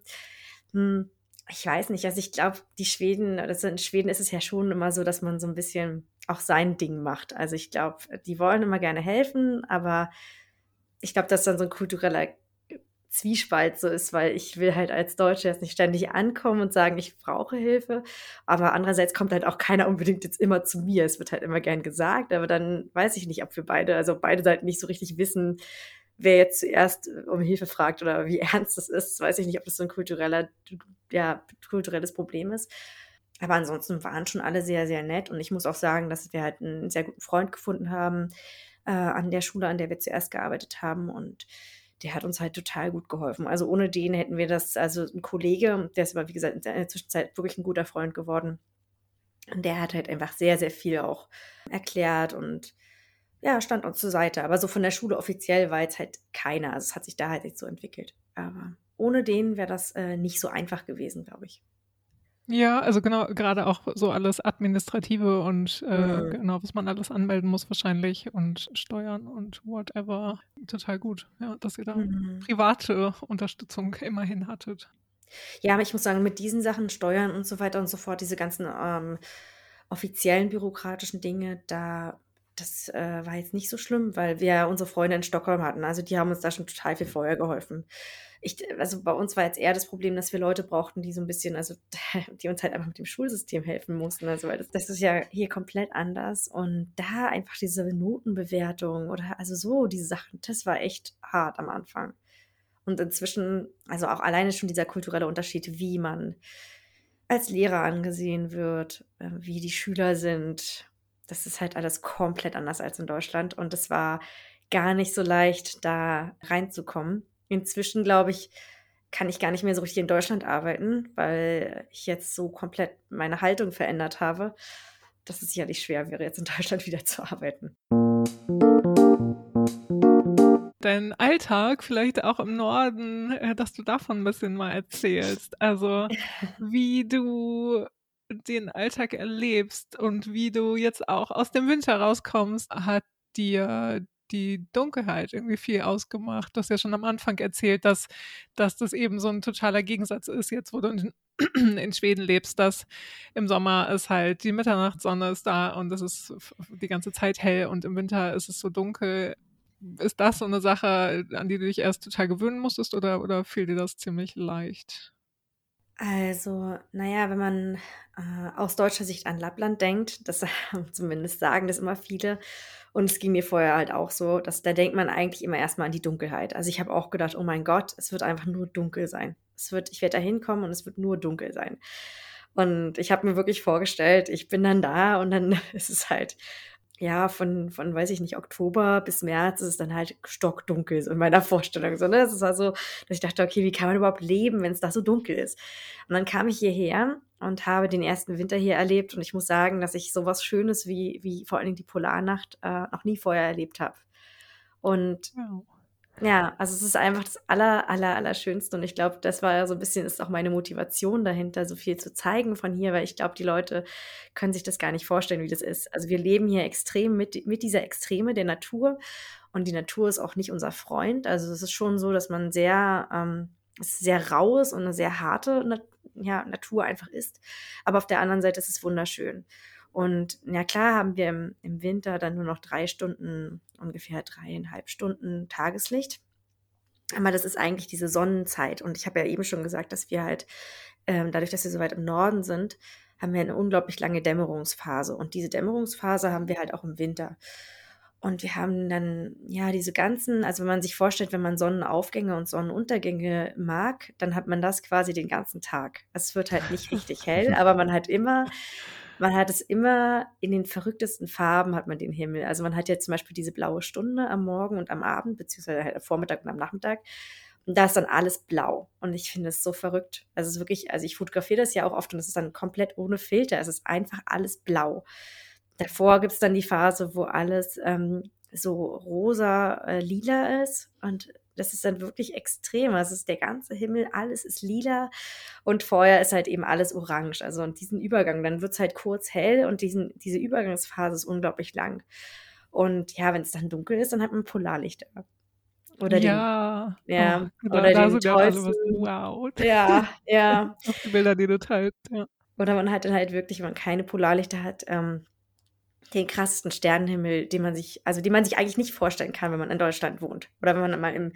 hm, ich weiß nicht, also ich glaube, die Schweden, also in Schweden ist es ja schon immer so, dass man so ein bisschen auch sein Ding macht. Also ich glaube, die wollen immer gerne helfen, aber ich glaube, dass dann so ein kultureller Zwiespalt so ist, weil ich will halt als Deutsche jetzt nicht ständig ankommen und sagen, ich brauche Hilfe. Aber andererseits kommt halt auch keiner unbedingt jetzt immer zu mir. Es wird halt immer gern gesagt, aber dann weiß ich nicht, ob wir beide, also beide Seiten nicht so richtig wissen, wer jetzt zuerst äh, um Hilfe fragt oder wie ernst das ist, weiß ich nicht, ob das so ein kultureller, ja, kulturelles Problem ist. Aber ansonsten waren schon alle sehr, sehr nett. Und ich muss auch sagen, dass wir halt einen sehr guten Freund gefunden haben äh, an der Schule, an der wir zuerst gearbeitet haben. Und der hat uns halt total gut geholfen. Also ohne den hätten wir das, also ein Kollege, der ist aber, wie gesagt, in der Zwischenzeit wirklich ein guter Freund geworden. Und der hat halt einfach sehr, sehr viel auch erklärt und ja, stand uns zur Seite. Aber so von der Schule offiziell war jetzt halt keiner. Also es hat sich da halt nicht so entwickelt. Aber ohne den wäre das äh, nicht so einfach gewesen, glaube ich. Ja, also genau, gerade auch so alles Administrative und äh, mhm. genau, was man alles anmelden muss wahrscheinlich und Steuern und whatever. Total gut, ja, dass ihr da mhm. private Unterstützung immerhin hattet. Ja, aber ich muss sagen, mit diesen Sachen, Steuern und so weiter und so fort, diese ganzen ähm, offiziellen bürokratischen Dinge, da das äh, war jetzt nicht so schlimm, weil wir unsere Freunde in Stockholm hatten. Also die haben uns da schon total viel vorher geholfen. Ich, also bei uns war jetzt eher das Problem, dass wir Leute brauchten, die so ein bisschen, also die uns halt einfach mit dem Schulsystem helfen mussten. Also weil das, das ist ja hier komplett anders. Und da einfach diese Notenbewertung oder also so diese Sachen, das war echt hart am Anfang. Und inzwischen, also auch alleine schon dieser kulturelle Unterschied, wie man als Lehrer angesehen wird, äh, wie die Schüler sind, das ist halt alles komplett anders als in Deutschland und es war gar nicht so leicht, da reinzukommen. Inzwischen, glaube ich, kann ich gar nicht mehr so richtig in Deutschland arbeiten, weil ich jetzt so komplett meine Haltung verändert habe, dass es sicherlich schwer wäre, jetzt in Deutschland wieder zu arbeiten. Dein Alltag, vielleicht auch im Norden, äh, dass du davon ein bisschen mal erzählst. Also, wie du den Alltag erlebst und wie du jetzt auch aus dem Winter rauskommst, hat dir die Dunkelheit irgendwie viel ausgemacht. Du hast ja schon am Anfang erzählt, dass, dass das eben so ein totaler Gegensatz ist, jetzt wo du in, in Schweden lebst, dass im Sommer ist halt die Mitternachtssonne ist da und es ist die ganze Zeit hell und im Winter ist es so dunkel. Ist das so eine Sache, an die du dich erst total gewöhnen musstest oder, oder fiel dir das ziemlich leicht? Also, naja, wenn man äh, aus deutscher Sicht an Lappland denkt, das zumindest sagen das immer viele, und es ging mir vorher halt auch so, dass da denkt man eigentlich immer erstmal an die Dunkelheit. Also ich habe auch gedacht, oh mein Gott, es wird einfach nur dunkel sein. Es wird, ich werde da hinkommen und es wird nur dunkel sein. Und ich habe mir wirklich vorgestellt, ich bin dann da und dann ist es halt ja, von, von, weiß ich nicht, Oktober bis März ist es dann halt stockdunkel, in meiner Vorstellung. So, ne? Es war so, dass ich dachte, okay, wie kann man überhaupt leben, wenn es da so dunkel ist? Und dann kam ich hierher und habe den ersten Winter hier erlebt und ich muss sagen, dass ich sowas Schönes wie, wie vor allen Dingen die Polarnacht äh, noch nie vorher erlebt habe. Und. Ja, also es ist einfach das aller, aller, allerschönste und ich glaube, das war ja so ein bisschen, ist auch meine Motivation dahinter, so viel zu zeigen von hier, weil ich glaube, die Leute können sich das gar nicht vorstellen, wie das ist. Also wir leben hier extrem mit, mit dieser Extreme der Natur Und die Natur ist auch nicht unser Freund. Also es ist schon so, dass man sehr, ähm, sehr rau ist und eine sehr harte ja, Natur einfach ist. Aber auf der anderen Seite ist es wunderschön. Und ja klar haben wir im, im Winter dann nur noch drei Stunden, ungefähr dreieinhalb Stunden Tageslicht. Aber das ist eigentlich diese Sonnenzeit. Und ich habe ja eben schon gesagt, dass wir halt, ähm, dadurch, dass wir so weit im Norden sind, haben wir eine unglaublich lange Dämmerungsphase. Und diese Dämmerungsphase haben wir halt auch im Winter. Und wir haben dann, ja, diese ganzen, also wenn man sich vorstellt, wenn man Sonnenaufgänge und Sonnenuntergänge mag, dann hat man das quasi den ganzen Tag. Es wird halt nicht richtig hell, aber man hat immer man hat es immer in den verrücktesten Farben, hat man den Himmel. Also man hat ja zum Beispiel diese blaue Stunde am Morgen und am Abend, beziehungsweise halt am Vormittag und am Nachmittag. Und da ist dann alles blau. Und ich finde es so verrückt. Also es ist wirklich, also ich fotografiere das ja auch oft und es ist dann komplett ohne Filter. Es ist einfach alles blau. Davor gibt es dann die Phase, wo alles ähm, so rosa, äh, lila ist und das ist dann wirklich extrem. Also ist der ganze Himmel, alles ist lila und vorher ist halt eben alles orange. Also und diesen Übergang, dann wird es halt kurz hell und diesen, diese Übergangsphase ist unglaublich lang. Und ja, wenn es dann dunkel ist, dann hat man Polarlichter. Oder ja, den, ja, oh, oder da den tollsten, wow. Ja, ja. Auf die Bilder, die du teilst, ja. Oder man hat dann halt wirklich, wenn man keine Polarlichter hat, ähm, den krassesten Sternenhimmel, den man sich, also den man sich eigentlich nicht vorstellen kann, wenn man in Deutschland wohnt. Oder wenn man mal im,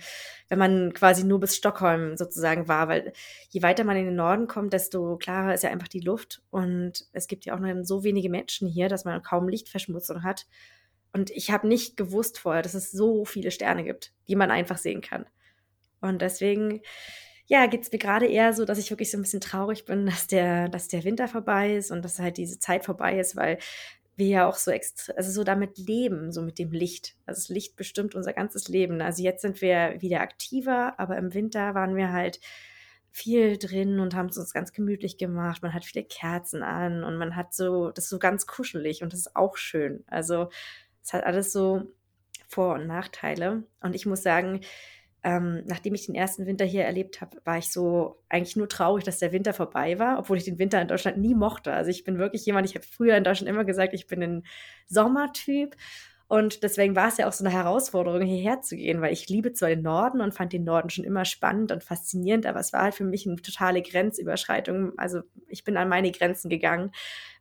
wenn man quasi nur bis Stockholm sozusagen war, weil je weiter man in den Norden kommt, desto klarer ist ja einfach die Luft. Und es gibt ja auch noch so wenige Menschen hier, dass man kaum Lichtverschmutzung hat. Und ich habe nicht gewusst vorher, dass es so viele Sterne gibt, die man einfach sehen kann. Und deswegen, ja, geht es mir gerade eher so, dass ich wirklich so ein bisschen traurig bin, dass der, dass der Winter vorbei ist und dass halt diese Zeit vorbei ist, weil wir ja auch so also so damit leben, so mit dem Licht. Also das Licht bestimmt unser ganzes Leben. Also jetzt sind wir wieder aktiver, aber im Winter waren wir halt viel drin und haben es uns ganz gemütlich gemacht. Man hat viele Kerzen an und man hat so, das ist so ganz kuschelig und das ist auch schön. Also es hat alles so Vor- und Nachteile. Und ich muss sagen, ähm, nachdem ich den ersten Winter hier erlebt habe, war ich so eigentlich nur traurig, dass der Winter vorbei war, obwohl ich den Winter in Deutschland nie mochte. Also ich bin wirklich jemand, ich habe früher in Deutschland immer gesagt, ich bin ein Sommertyp und deswegen war es ja auch so eine Herausforderung, hierher zu gehen, weil ich liebe zwar den Norden und fand den Norden schon immer spannend und faszinierend, aber es war halt für mich eine totale Grenzüberschreitung. Also ich bin an meine Grenzen gegangen,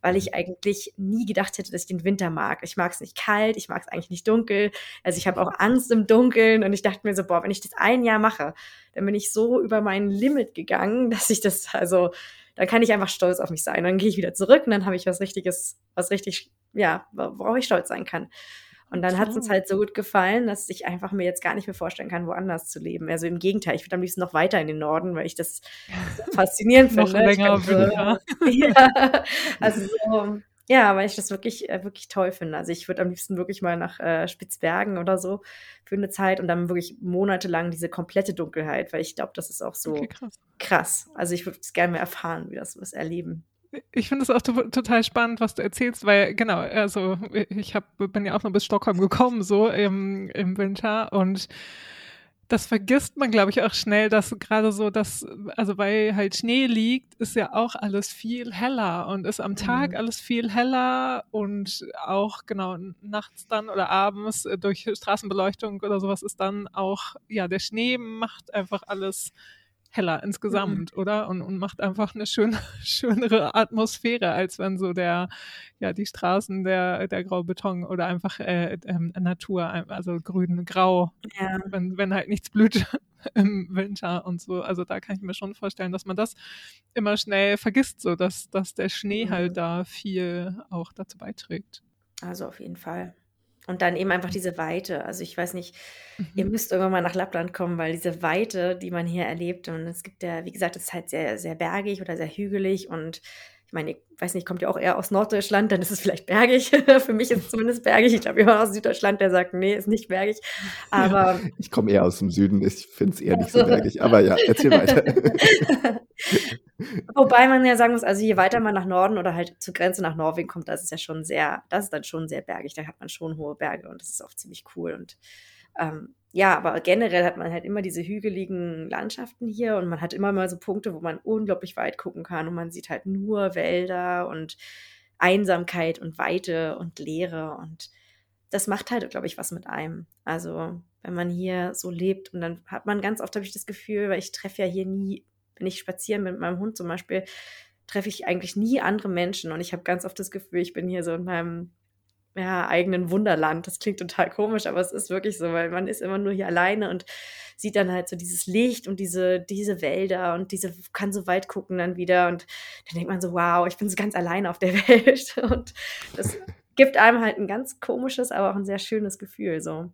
weil ich eigentlich nie gedacht hätte, dass ich den Winter mag. Ich mag es nicht kalt, ich mag es eigentlich nicht dunkel. Also ich habe auch Angst im Dunkeln und ich dachte mir so, boah, wenn ich das ein Jahr mache, dann bin ich so über mein Limit gegangen, dass ich das, also, dann kann ich einfach stolz auf mich sein. Dann gehe ich wieder zurück und dann habe ich was richtiges, was richtig, ja, worauf ich stolz sein kann. Und dann hat es uns halt so gut gefallen, dass ich einfach mir jetzt gar nicht mehr vorstellen kann, woanders zu leben. Also im Gegenteil, ich würde am liebsten noch weiter in den Norden, weil ich das so faszinierend finde. noch länger so, ja, also so, ja, weil ich das wirklich, äh, wirklich toll finde. Also ich würde am liebsten wirklich mal nach äh, Spitzbergen oder so für eine Zeit und dann wirklich monatelang diese komplette Dunkelheit, weil ich glaube, das ist auch so okay, krass. krass. Also ich würde es gerne mehr erfahren, wie das was erleben ich finde es auch total spannend, was du erzählst, weil genau, also ich hab, bin ja auch nur bis Stockholm gekommen, so im, im Winter und das vergisst man, glaube ich, auch schnell, dass gerade so, dass, also weil halt Schnee liegt, ist ja auch alles viel heller und ist am Tag mhm. alles viel heller und auch genau nachts dann oder abends durch Straßenbeleuchtung oder sowas ist dann auch, ja, der Schnee macht einfach alles heller insgesamt, mhm. oder? Und, und macht einfach eine schöne, schönere Atmosphäre, als wenn so der, ja, die Straßen, der, der graue Beton oder einfach äh, äh, Natur, also grün, grau, ja. wenn, wenn halt nichts blüht im Winter und so. Also da kann ich mir schon vorstellen, dass man das immer schnell vergisst, so dass, dass der Schnee mhm. halt da viel auch dazu beiträgt. Also auf jeden Fall. Und dann eben einfach diese Weite. Also ich weiß nicht, mhm. ihr müsst irgendwann mal nach Lappland kommen, weil diese Weite, die man hier erlebt, und es gibt ja, wie gesagt, es ist halt sehr, sehr bergig oder sehr hügelig und meine, ich weiß nicht, kommt ja auch eher aus Norddeutschland, dann ist es vielleicht bergig. Für mich ist es zumindest bergig. Ich glaube, jemand aus Süddeutschland, der sagt, nee, ist nicht bergig. Aber ja, ich komme eher aus dem Süden, ich finde es eher nicht so bergig. Aber ja, erzähl weiter. Wobei man ja sagen muss, also je weiter man nach Norden oder halt zur Grenze nach Norwegen kommt, das ist ja schon sehr, das ist dann schon sehr bergig. Da hat man schon hohe Berge und das ist auch ziemlich cool. Und ähm, ja, aber generell hat man halt immer diese hügeligen Landschaften hier und man hat immer mal so Punkte, wo man unglaublich weit gucken kann und man sieht halt nur Wälder und Einsamkeit und Weite und Leere und das macht halt, glaube ich, was mit einem. Also, wenn man hier so lebt und dann hat man ganz oft, habe ich das Gefühl, weil ich treffe ja hier nie, wenn ich spazieren mit meinem Hund zum Beispiel, treffe ich eigentlich nie andere Menschen und ich habe ganz oft das Gefühl, ich bin hier so in meinem ja, eigenen Wunderland. Das klingt total komisch, aber es ist wirklich so, weil man ist immer nur hier alleine und sieht dann halt so dieses Licht und diese, diese Wälder und diese, kann so weit gucken dann wieder und dann denkt man so, wow, ich bin so ganz alleine auf der Welt und das gibt einem halt ein ganz komisches, aber auch ein sehr schönes Gefühl, so.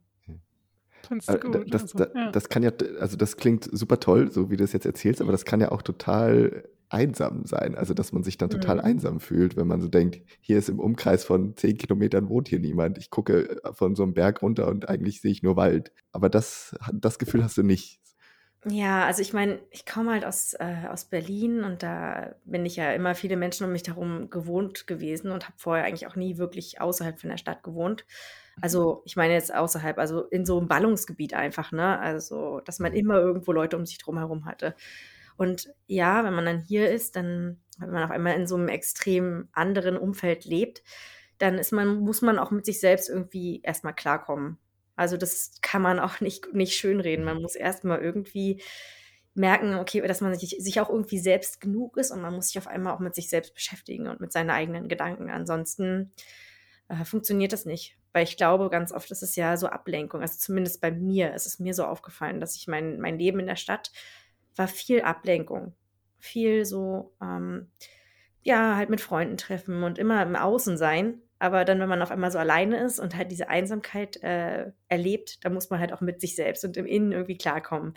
Äh, gut, das, also, ja. das kann ja, also das klingt super toll, so wie du es jetzt erzählst, aber das kann ja auch total einsam sein. Also, dass man sich dann total mhm. einsam fühlt, wenn man so denkt, hier ist im Umkreis von zehn Kilometern wohnt hier niemand. Ich gucke äh, von so einem Berg runter und eigentlich sehe ich nur Wald. Aber das, das Gefühl hast du nicht. Ja, also ich meine, ich komme halt aus, äh, aus Berlin und da bin ich ja immer viele Menschen um mich herum gewohnt gewesen und habe vorher eigentlich auch nie wirklich außerhalb von der Stadt gewohnt. Mhm. Also ich meine jetzt außerhalb, also in so einem Ballungsgebiet einfach, ne? Also, dass man mhm. immer irgendwo Leute um sich drum herum hatte. Und ja, wenn man dann hier ist, dann, wenn man auf einmal in so einem extrem anderen Umfeld lebt, dann ist man, muss man auch mit sich selbst irgendwie erstmal klarkommen. Also das kann man auch nicht, nicht schönreden. Man muss erstmal irgendwie merken, okay, dass man sich, sich auch irgendwie selbst genug ist und man muss sich auf einmal auch mit sich selbst beschäftigen und mit seinen eigenen Gedanken. Ansonsten äh, funktioniert das nicht. Weil ich glaube, ganz oft ist es ja so Ablenkung. Also zumindest bei mir ist es mir so aufgefallen, dass ich mein, mein Leben in der Stadt war viel Ablenkung. Viel so, ähm, ja, halt mit Freunden treffen und immer im Außen sein. Aber dann, wenn man auf einmal so alleine ist und halt diese Einsamkeit äh, erlebt, dann muss man halt auch mit sich selbst und im Innen irgendwie klarkommen.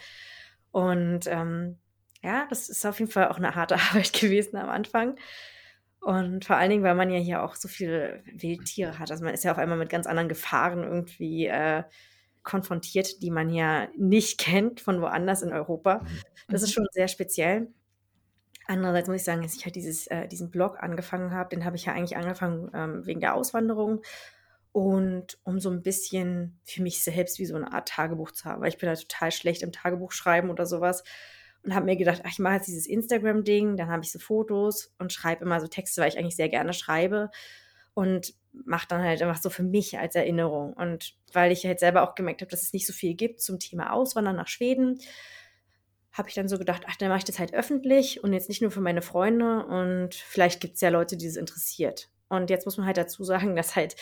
Und ähm, ja, das ist auf jeden Fall auch eine harte Arbeit gewesen am Anfang. Und vor allen Dingen, weil man ja hier auch so viele Wildtiere hat. Also man ist ja auf einmal mit ganz anderen Gefahren irgendwie äh, konfrontiert, die man ja nicht kennt von woanders in Europa. Das ist mhm. schon sehr speziell. Andererseits muss ich sagen, dass ich halt dieses, äh, diesen Blog angefangen habe, den habe ich ja eigentlich angefangen ähm, wegen der Auswanderung und um so ein bisschen für mich selbst wie so eine Art Tagebuch zu haben, weil ich bin da total schlecht im Tagebuch schreiben oder sowas und habe mir gedacht, ach, ich mache jetzt dieses Instagram-Ding, dann habe ich so Fotos und schreibe immer so Texte, weil ich eigentlich sehr gerne schreibe und mache dann halt einfach so für mich als Erinnerung und weil ich halt selber auch gemerkt habe, dass es nicht so viel gibt zum Thema Auswandern nach Schweden, habe ich dann so gedacht, ach, dann mache ich das halt öffentlich und jetzt nicht nur für meine Freunde und vielleicht gibt es ja Leute, die es interessiert. Und jetzt muss man halt dazu sagen, dass halt,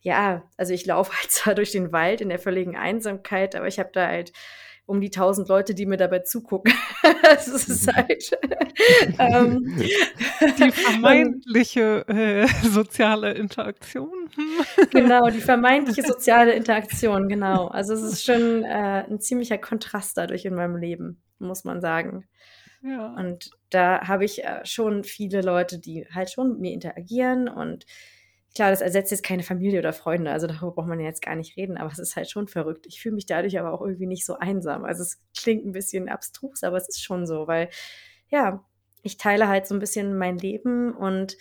ja, also ich laufe halt zwar durch den Wald in der völligen Einsamkeit, aber ich habe da halt um die tausend Leute, die mir dabei zugucken. das ist mhm. halt ähm, die vermeintliche äh, soziale Interaktion. genau, die vermeintliche soziale Interaktion, genau. Also es ist schon äh, ein ziemlicher Kontrast dadurch in meinem Leben, muss man sagen. Ja. Und da habe ich äh, schon viele Leute, die halt schon mit mir interagieren und Klar, das ersetzt jetzt keine Familie oder Freunde, also darüber braucht man ja jetzt gar nicht reden, aber es ist halt schon verrückt. Ich fühle mich dadurch aber auch irgendwie nicht so einsam. Also es klingt ein bisschen abstrus, aber es ist schon so, weil ja, ich teile halt so ein bisschen mein Leben und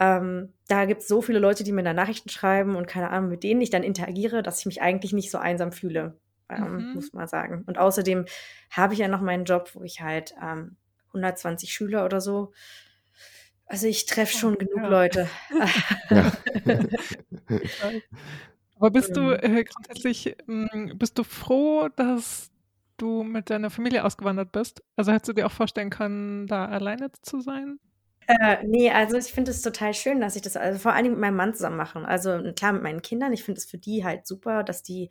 ähm, da gibt es so viele Leute, die mir da Nachrichten schreiben und keine Ahnung, mit denen ich dann interagiere, dass ich mich eigentlich nicht so einsam fühle, ähm, mhm. muss man sagen. Und außerdem habe ich ja noch meinen Job, wo ich halt ähm, 120 Schüler oder so also ich treffe schon oh, genug ja. Leute. Ja. Aber bist du ähm. äh, grundsätzlich, hm, bist du froh, dass du mit deiner Familie ausgewandert bist? Also hättest du dir auch vorstellen können, da alleine zu sein? Äh, nee, also ich finde es total schön, dass ich das also vor allem mit meinem Mann zusammen mache. Also klar mit meinen Kindern. Ich finde es für die halt super, dass die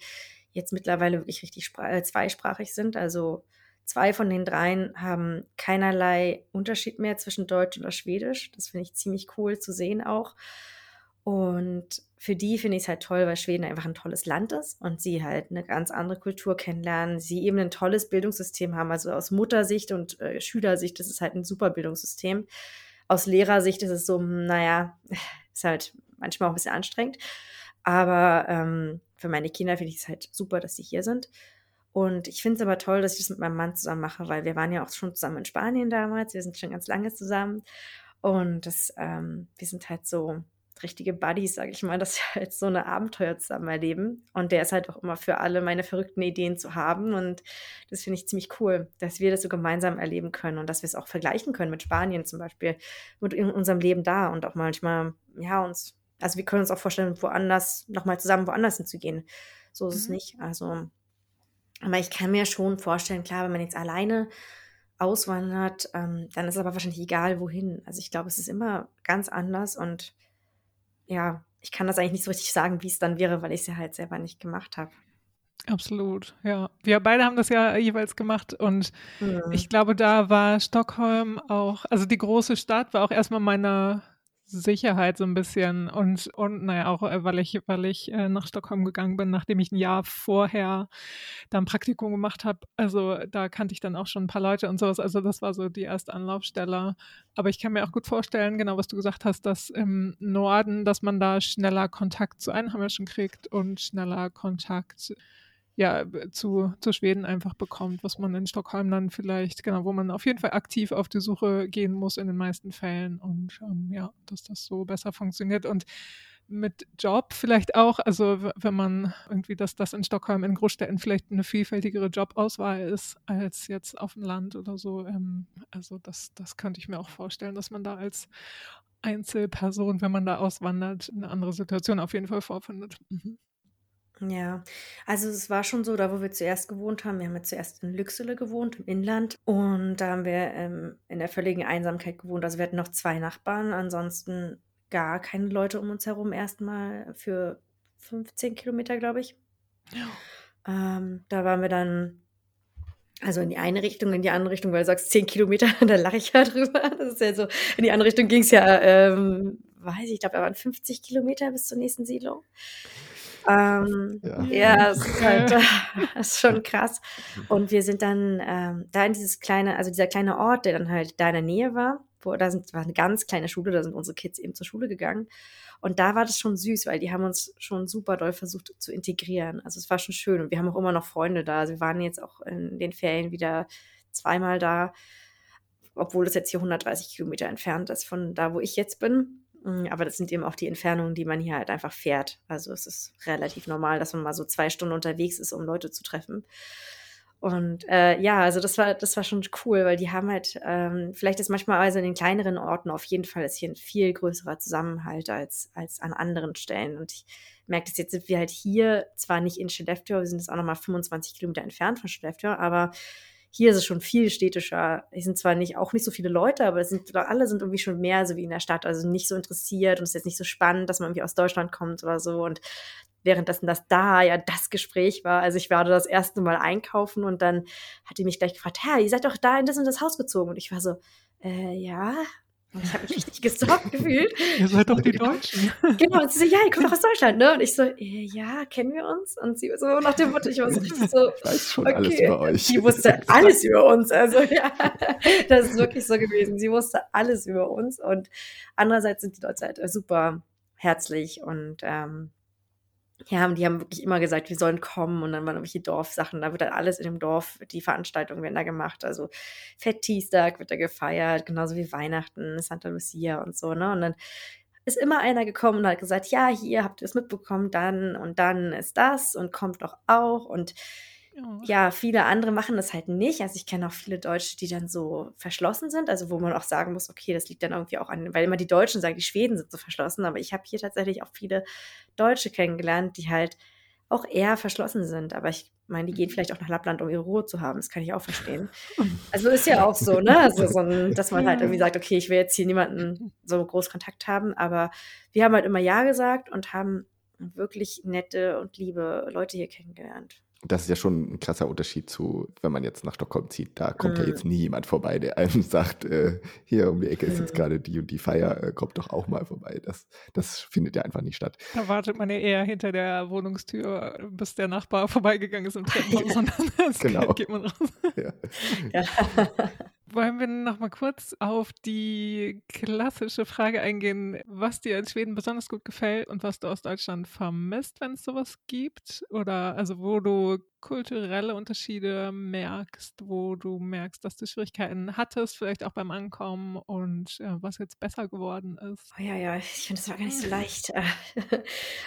jetzt mittlerweile wirklich richtig äh, zweisprachig sind. Also Zwei von den dreien haben keinerlei Unterschied mehr zwischen Deutsch oder Schwedisch. Das finde ich ziemlich cool zu sehen auch. Und für die finde ich es halt toll, weil Schweden einfach ein tolles Land ist und sie halt eine ganz andere Kultur kennenlernen. Sie eben ein tolles Bildungssystem haben. Also aus Muttersicht und äh, Schülersicht ist es halt ein super Bildungssystem. Aus Lehrersicht ist es so, hm, naja, ist halt manchmal auch ein bisschen anstrengend. Aber ähm, für meine Kinder finde ich es halt super, dass sie hier sind. Und ich finde es aber toll, dass ich das mit meinem Mann zusammen mache, weil wir waren ja auch schon zusammen in Spanien damals. Wir sind schon ganz lange zusammen. Und das, ähm, wir sind halt so richtige Buddies, sage ich mal, dass wir halt so eine Abenteuer zusammen erleben. Und der ist halt auch immer für alle meine verrückten Ideen zu haben. Und das finde ich ziemlich cool, dass wir das so gemeinsam erleben können und dass wir es auch vergleichen können mit Spanien zum Beispiel, mit in unserem Leben da und auch manchmal, ja, uns also wir können uns auch vorstellen, woanders, nochmal zusammen woanders hinzugehen. So ist mhm. es nicht. Also, aber ich kann mir schon vorstellen, klar, wenn man jetzt alleine auswandert, ähm, dann ist es aber wahrscheinlich egal, wohin. Also ich glaube, es ist immer ganz anders und ja, ich kann das eigentlich nicht so richtig sagen, wie es dann wäre, weil ich es ja halt selber nicht gemacht habe. Absolut, ja. Wir beide haben das ja jeweils gemacht und mhm. ich glaube, da war Stockholm auch, also die große Stadt war auch erstmal meine Sicherheit so ein bisschen und, und naja, auch äh, weil ich, weil ich äh, nach Stockholm gegangen bin, nachdem ich ein Jahr vorher da ein Praktikum gemacht habe. Also da kannte ich dann auch schon ein paar Leute und sowas. Also das war so die erste Anlaufstelle. Aber ich kann mir auch gut vorstellen, genau was du gesagt hast, dass im Norden, dass man da schneller Kontakt zu Einheimischen kriegt und schneller Kontakt ja, zu, zu Schweden einfach bekommt, was man in Stockholm dann vielleicht, genau, wo man auf jeden Fall aktiv auf die Suche gehen muss in den meisten Fällen und ähm, ja, dass das so besser funktioniert und mit Job vielleicht auch, also wenn man irgendwie, dass das in Stockholm in Großstädten vielleicht eine vielfältigere Jobauswahl ist als jetzt auf dem Land oder so. Ähm, also das, das könnte ich mir auch vorstellen, dass man da als Einzelperson, wenn man da auswandert, eine andere Situation auf jeden Fall vorfindet. Mhm. Ja, also es war schon so, da wo wir zuerst gewohnt haben, wir haben ja zuerst in Lüxele gewohnt, im Inland. Und da haben wir ähm, in der völligen Einsamkeit gewohnt. Also wir hatten noch zwei Nachbarn, ansonsten gar keine Leute um uns herum erstmal für 15 Kilometer, glaube ich. Ja. Ähm, da waren wir dann, also in die eine Richtung, in die andere Richtung, weil du sagst 10 Kilometer, da lache ich ja drüber. Das ist ja so, in die andere Richtung ging es ja, ähm, weiß ich, ich glaube, da waren 50 Kilometer bis zur nächsten Siedlung. Ähm, ja, ja es ist halt das ist schon krass. Und wir sind dann ähm, da in dieses kleine, also dieser kleine Ort, der dann halt da in der Nähe war, wo da sind, war eine ganz kleine Schule, da sind unsere Kids eben zur Schule gegangen. Und da war das schon süß, weil die haben uns schon super doll versucht zu integrieren. Also es war schon schön und wir haben auch immer noch Freunde da. Also wir waren jetzt auch in den Ferien wieder zweimal da, obwohl es jetzt hier 130 Kilometer entfernt ist von da, wo ich jetzt bin. Mm, aber das sind eben auch die Entfernungen, die man hier halt einfach fährt. Also es ist relativ normal, dass man mal so zwei Stunden unterwegs ist, um Leute zu treffen. Und äh, ja, also das war, das war schon cool, weil die haben halt, ähm, vielleicht ist manchmal also in den kleineren Orten auf jeden Fall ist hier ein viel größerer Zusammenhalt als, als an anderen Stellen. Und ich merke das jetzt, sind wir halt hier zwar nicht in Skellefteå, wir sind jetzt auch nochmal 25 Kilometer entfernt von Skellefteå, aber hier ist es schon viel städtischer. Es sind zwar nicht, auch nicht so viele Leute, aber es sind, alle sind irgendwie schon mehr so wie in der Stadt, also nicht so interessiert und es ist jetzt nicht so spannend, dass man irgendwie aus Deutschland kommt oder so. Und währenddessen das da ja das Gespräch war. Also ich war da das erste Mal einkaufen und dann hat die mich gleich gefragt, Herr, ihr seid doch da in das und das Haus gezogen. Und ich war so, äh, ja, ich habe mich richtig gestalkt gefühlt. Ihr seid doch die Deutschen. Genau, und sie so, ja, ihr kommt doch aus Deutschland, ne? Und ich so, äh, ja, kennen wir uns? Und sie so nach dem Motto, ich war so richtig so, ich weiß schon okay. alles über euch. Sie wusste alles über uns. Also ja, das ist wirklich so gewesen. Sie wusste alles über uns. Und andererseits sind die Leute halt super herzlich und ähm, ja, die haben wirklich immer gesagt, wir sollen kommen und dann waren irgendwelche Dorfsachen. Da wird dann alles in dem Dorf, die Veranstaltungen werden da gemacht. Also Fettistag wird da gefeiert, genauso wie Weihnachten, Santa Lucia und so, ne? Und dann ist immer einer gekommen und hat gesagt, ja, hier habt ihr es mitbekommen, dann und dann ist das und kommt doch auch und ja, viele andere machen das halt nicht. Also ich kenne auch viele Deutsche, die dann so verschlossen sind, also wo man auch sagen muss, okay, das liegt dann irgendwie auch an, weil immer die Deutschen sagen, die Schweden sind so verschlossen, aber ich habe hier tatsächlich auch viele Deutsche kennengelernt, die halt auch eher verschlossen sind. Aber ich meine, die gehen vielleicht auch nach Lappland, um ihre Ruhe zu haben. Das kann ich auch verstehen. Also ist ja auch so, ne? Also so ein, dass man halt irgendwie sagt, okay, ich will jetzt hier niemanden so groß Kontakt haben. Aber wir haben halt immer Ja gesagt und haben wirklich nette und liebe Leute hier kennengelernt das ist ja schon ein krasser Unterschied zu, wenn man jetzt nach Stockholm zieht. Da kommt mhm. ja jetzt nie jemand vorbei, der einem sagt, äh, hier um die Ecke ist jetzt mhm. gerade die und die Feier, äh, kommt doch auch mal vorbei. Das, das findet ja einfach nicht statt. Da wartet man ja eher hinter der Wohnungstür, bis der Nachbar vorbeigegangen ist im Treppenhaus und dann genau. geht man raus. Ja. ja. Wollen wir noch mal kurz auf die klassische Frage eingehen, was dir in Schweden besonders gut gefällt und was du aus Deutschland vermisst, wenn es sowas gibt? Oder also wo du kulturelle Unterschiede merkst, wo du merkst, dass du Schwierigkeiten hattest, vielleicht auch beim Ankommen und äh, was jetzt besser geworden ist? Oh ja, ja, ich finde, das war gar nicht so leicht. also,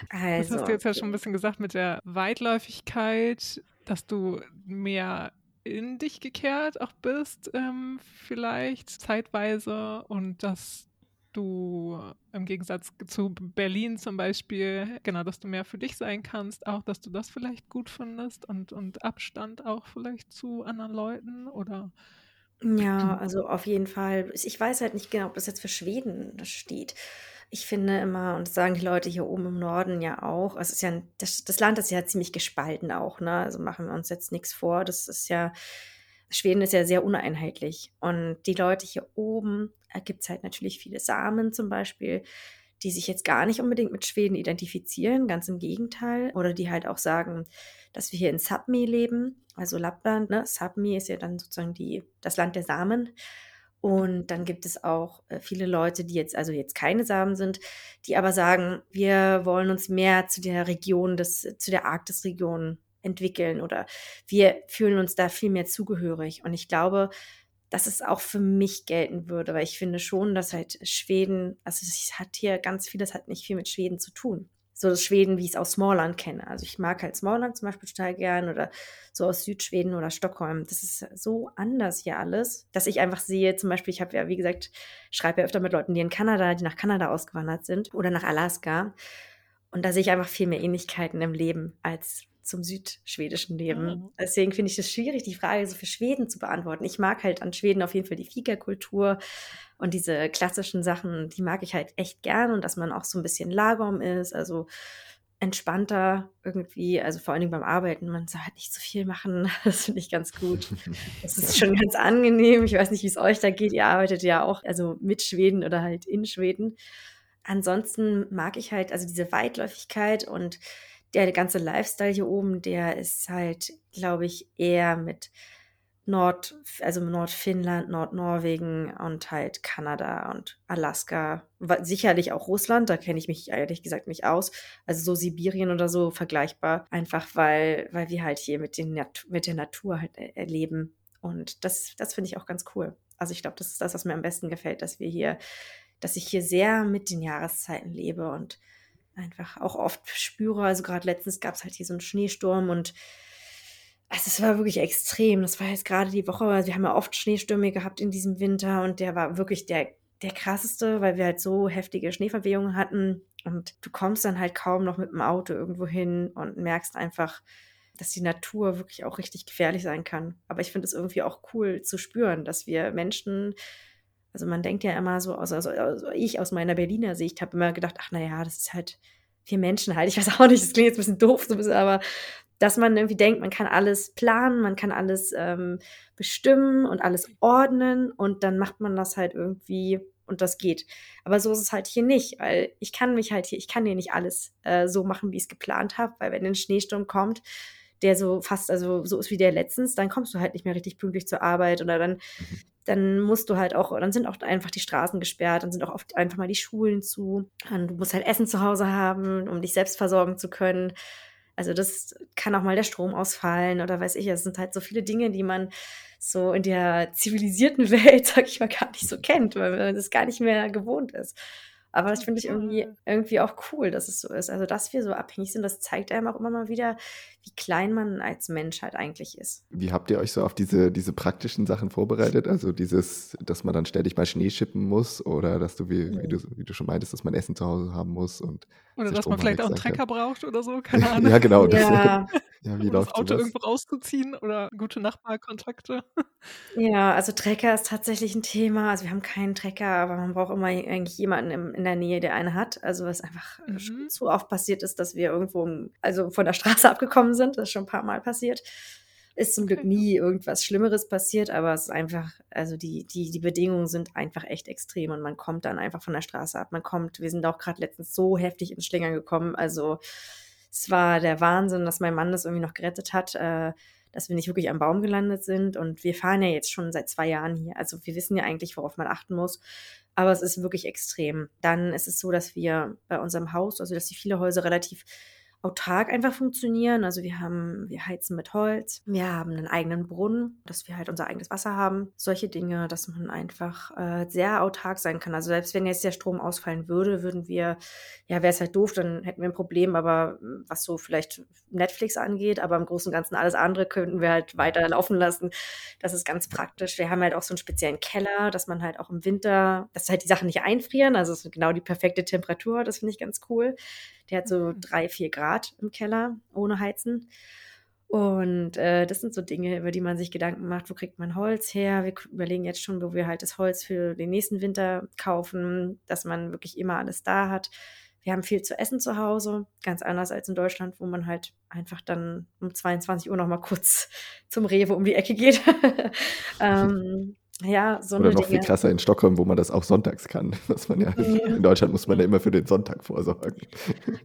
das hast du jetzt ja schon ein bisschen gesagt mit der Weitläufigkeit, dass du mehr in dich gekehrt auch bist, ähm, vielleicht zeitweise und dass du im Gegensatz zu Berlin zum Beispiel, genau, dass du mehr für dich sein kannst, auch, dass du das vielleicht gut findest und, und Abstand auch vielleicht zu anderen Leuten oder? Ja, also auf jeden Fall. Ich weiß halt nicht genau, ob das jetzt für Schweden steht. Ich finde immer, und das sagen die Leute hier oben im Norden ja auch, es ist ja, das, das Land ist ja ziemlich gespalten auch, ne? Also machen wir uns jetzt nichts vor. Das ist ja, Schweden ist ja sehr uneinheitlich. Und die Leute hier oben, da gibt es halt natürlich viele Samen zum Beispiel, die sich jetzt gar nicht unbedingt mit Schweden identifizieren, ganz im Gegenteil. Oder die halt auch sagen, dass wir hier in Sapmi leben, also Lappland. Ne? Sapmi ist ja dann sozusagen die, das Land der Samen. Und dann gibt es auch äh, viele Leute, die jetzt also jetzt keine Samen sind, die aber sagen, wir wollen uns mehr zu der Region des, zu der Arktisregion entwickeln oder wir fühlen uns da viel mehr zugehörig. Und ich glaube, dass es auch für mich gelten würde, weil ich finde schon, dass halt Schweden, also es hat hier ganz vieles hat nicht viel mit Schweden zu tun so das Schweden, wie ich es aus Smallland kenne. Also ich mag halt Smallland zum Beispiel total gern oder so aus Südschweden oder Stockholm. Das ist so anders hier alles, dass ich einfach sehe, zum Beispiel, ich habe ja, wie gesagt, schreibe ja öfter mit Leuten, die in Kanada, die nach Kanada ausgewandert sind oder nach Alaska. Und da sehe ich einfach viel mehr Ähnlichkeiten im Leben als zum südschwedischen Leben. Mhm. Deswegen finde ich es schwierig, die Frage so für Schweden zu beantworten. Ich mag halt an Schweden auf jeden Fall die Fika-Kultur und diese klassischen Sachen, die mag ich halt echt gern und dass man auch so ein bisschen Lagom ist, also entspannter irgendwie, also vor allen Dingen beim Arbeiten, man soll halt nicht zu viel machen, das finde ich ganz gut. Das ist schon ganz angenehm. Ich weiß nicht, wie es euch da geht. Ihr arbeitet ja auch, also mit Schweden oder halt in Schweden. Ansonsten mag ich halt also diese Weitläufigkeit und der ganze Lifestyle hier oben, der ist halt, glaube ich, eher mit Nord, also Nordfinnland, Nordnorwegen und halt Kanada und Alaska. Sicherlich auch Russland, da kenne ich mich ehrlich gesagt nicht aus. Also so Sibirien oder so vergleichbar. Einfach weil, weil wir halt hier mit, den Nat mit der Natur halt erleben. Und das, das finde ich auch ganz cool. Also ich glaube, das ist das, was mir am besten gefällt, dass wir hier, dass ich hier sehr mit den Jahreszeiten lebe und einfach auch oft spüre. Also gerade letztens gab es halt hier so einen Schneesturm und also es war wirklich extrem. Das war jetzt gerade die Woche, also wir haben ja oft Schneestürme gehabt in diesem Winter und der war wirklich der, der krasseste, weil wir halt so heftige Schneeverwehungen hatten. Und du kommst dann halt kaum noch mit dem Auto irgendwo hin und merkst einfach, dass die Natur wirklich auch richtig gefährlich sein kann. Aber ich finde es irgendwie auch cool zu spüren, dass wir Menschen also man denkt ja immer so, also, also, ich aus meiner Berliner Sicht habe immer gedacht, ach naja, das ist halt vier Menschen halt. Ich weiß auch nicht, das klingt jetzt ein bisschen doof, so ein bisschen, aber dass man irgendwie denkt, man kann alles planen, man kann alles ähm, bestimmen und alles ordnen und dann macht man das halt irgendwie und das geht. Aber so ist es halt hier nicht, weil ich kann mich halt hier, ich kann hier nicht alles äh, so machen, wie ich es geplant habe, weil wenn ein Schneesturm kommt, der so fast, also so ist wie der letztens, dann kommst du halt nicht mehr richtig pünktlich zur Arbeit oder dann, mhm. Dann musst du halt auch, dann sind auch einfach die Straßen gesperrt, dann sind auch oft einfach mal die Schulen zu. Und du musst halt Essen zu Hause haben, um dich selbst versorgen zu können. Also das kann auch mal der Strom ausfallen oder weiß ich, es sind halt so viele Dinge, die man so in der zivilisierten Welt, sag ich mal, gar nicht so kennt, weil man das gar nicht mehr gewohnt ist. Aber das finde ich irgendwie, irgendwie auch cool, dass es so ist. Also, dass wir so abhängig sind, das zeigt einem auch immer mal wieder, wie klein man als Mensch halt eigentlich ist. Wie habt ihr euch so auf diese, diese praktischen Sachen vorbereitet? Also dieses, dass man dann ständig mal Schnee schippen muss oder dass du, wie, wie, du, wie du schon meintest, dass man Essen zu Hause haben muss und oder dass man vielleicht auch einen Trecker braucht oder so, keine Ahnung. ja, genau. Das, ja. Ja, wie um läuft das Auto sowas? irgendwo rauszuziehen oder gute Nachbarkontakte? Ja, also Trecker ist tatsächlich ein Thema. Also wir haben keinen Trecker, aber man braucht immer eigentlich jemanden im, in der Nähe, der einen hat. Also was einfach mhm. zu oft passiert ist, dass wir irgendwo, also von der Straße abgekommen sind. Das ist schon ein paar Mal passiert. Ist zum Glück nie irgendwas Schlimmeres passiert, aber es ist einfach, also die, die, die Bedingungen sind einfach echt extrem und man kommt dann einfach von der Straße ab. Man kommt, wir sind auch gerade letztens so heftig ins Schlingern gekommen. Also es war der Wahnsinn, dass mein Mann das irgendwie noch gerettet hat, äh, dass wir nicht wirklich am Baum gelandet sind. Und wir fahren ja jetzt schon seit zwei Jahren hier. Also wir wissen ja eigentlich, worauf man achten muss. Aber es ist wirklich extrem. Dann ist es so, dass wir bei unserem Haus, also dass die viele Häuser relativ autark einfach funktionieren. Also wir haben, wir heizen mit Holz, wir haben einen eigenen Brunnen, dass wir halt unser eigenes Wasser haben. Solche Dinge, dass man einfach äh, sehr autark sein kann. Also selbst wenn jetzt der Strom ausfallen würde, würden wir, ja, wäre es halt doof, dann hätten wir ein Problem, aber hm, was so vielleicht Netflix angeht, aber im Großen und Ganzen alles andere könnten wir halt weiter laufen lassen. Das ist ganz praktisch. Wir haben halt auch so einen speziellen Keller, dass man halt auch im Winter, dass halt die Sachen nicht einfrieren. Also es ist genau die perfekte Temperatur. Das finde ich ganz cool. Der hat so mhm. drei, vier Grad im Keller ohne Heizen. Und äh, das sind so Dinge, über die man sich Gedanken macht, wo kriegt man Holz her? Wir überlegen jetzt schon, wo wir halt das Holz für den nächsten Winter kaufen, dass man wirklich immer alles da hat. Wir haben viel zu essen zu Hause, ganz anders als in Deutschland, wo man halt einfach dann um 22 Uhr noch mal kurz zum Rewe um die Ecke geht. ähm, ja, so Oder noch Dinge. viel krasser in Stockholm, wo man das auch sonntags kann. Was man ja, ja. in Deutschland muss man ja immer für den Sonntag vorsorgen.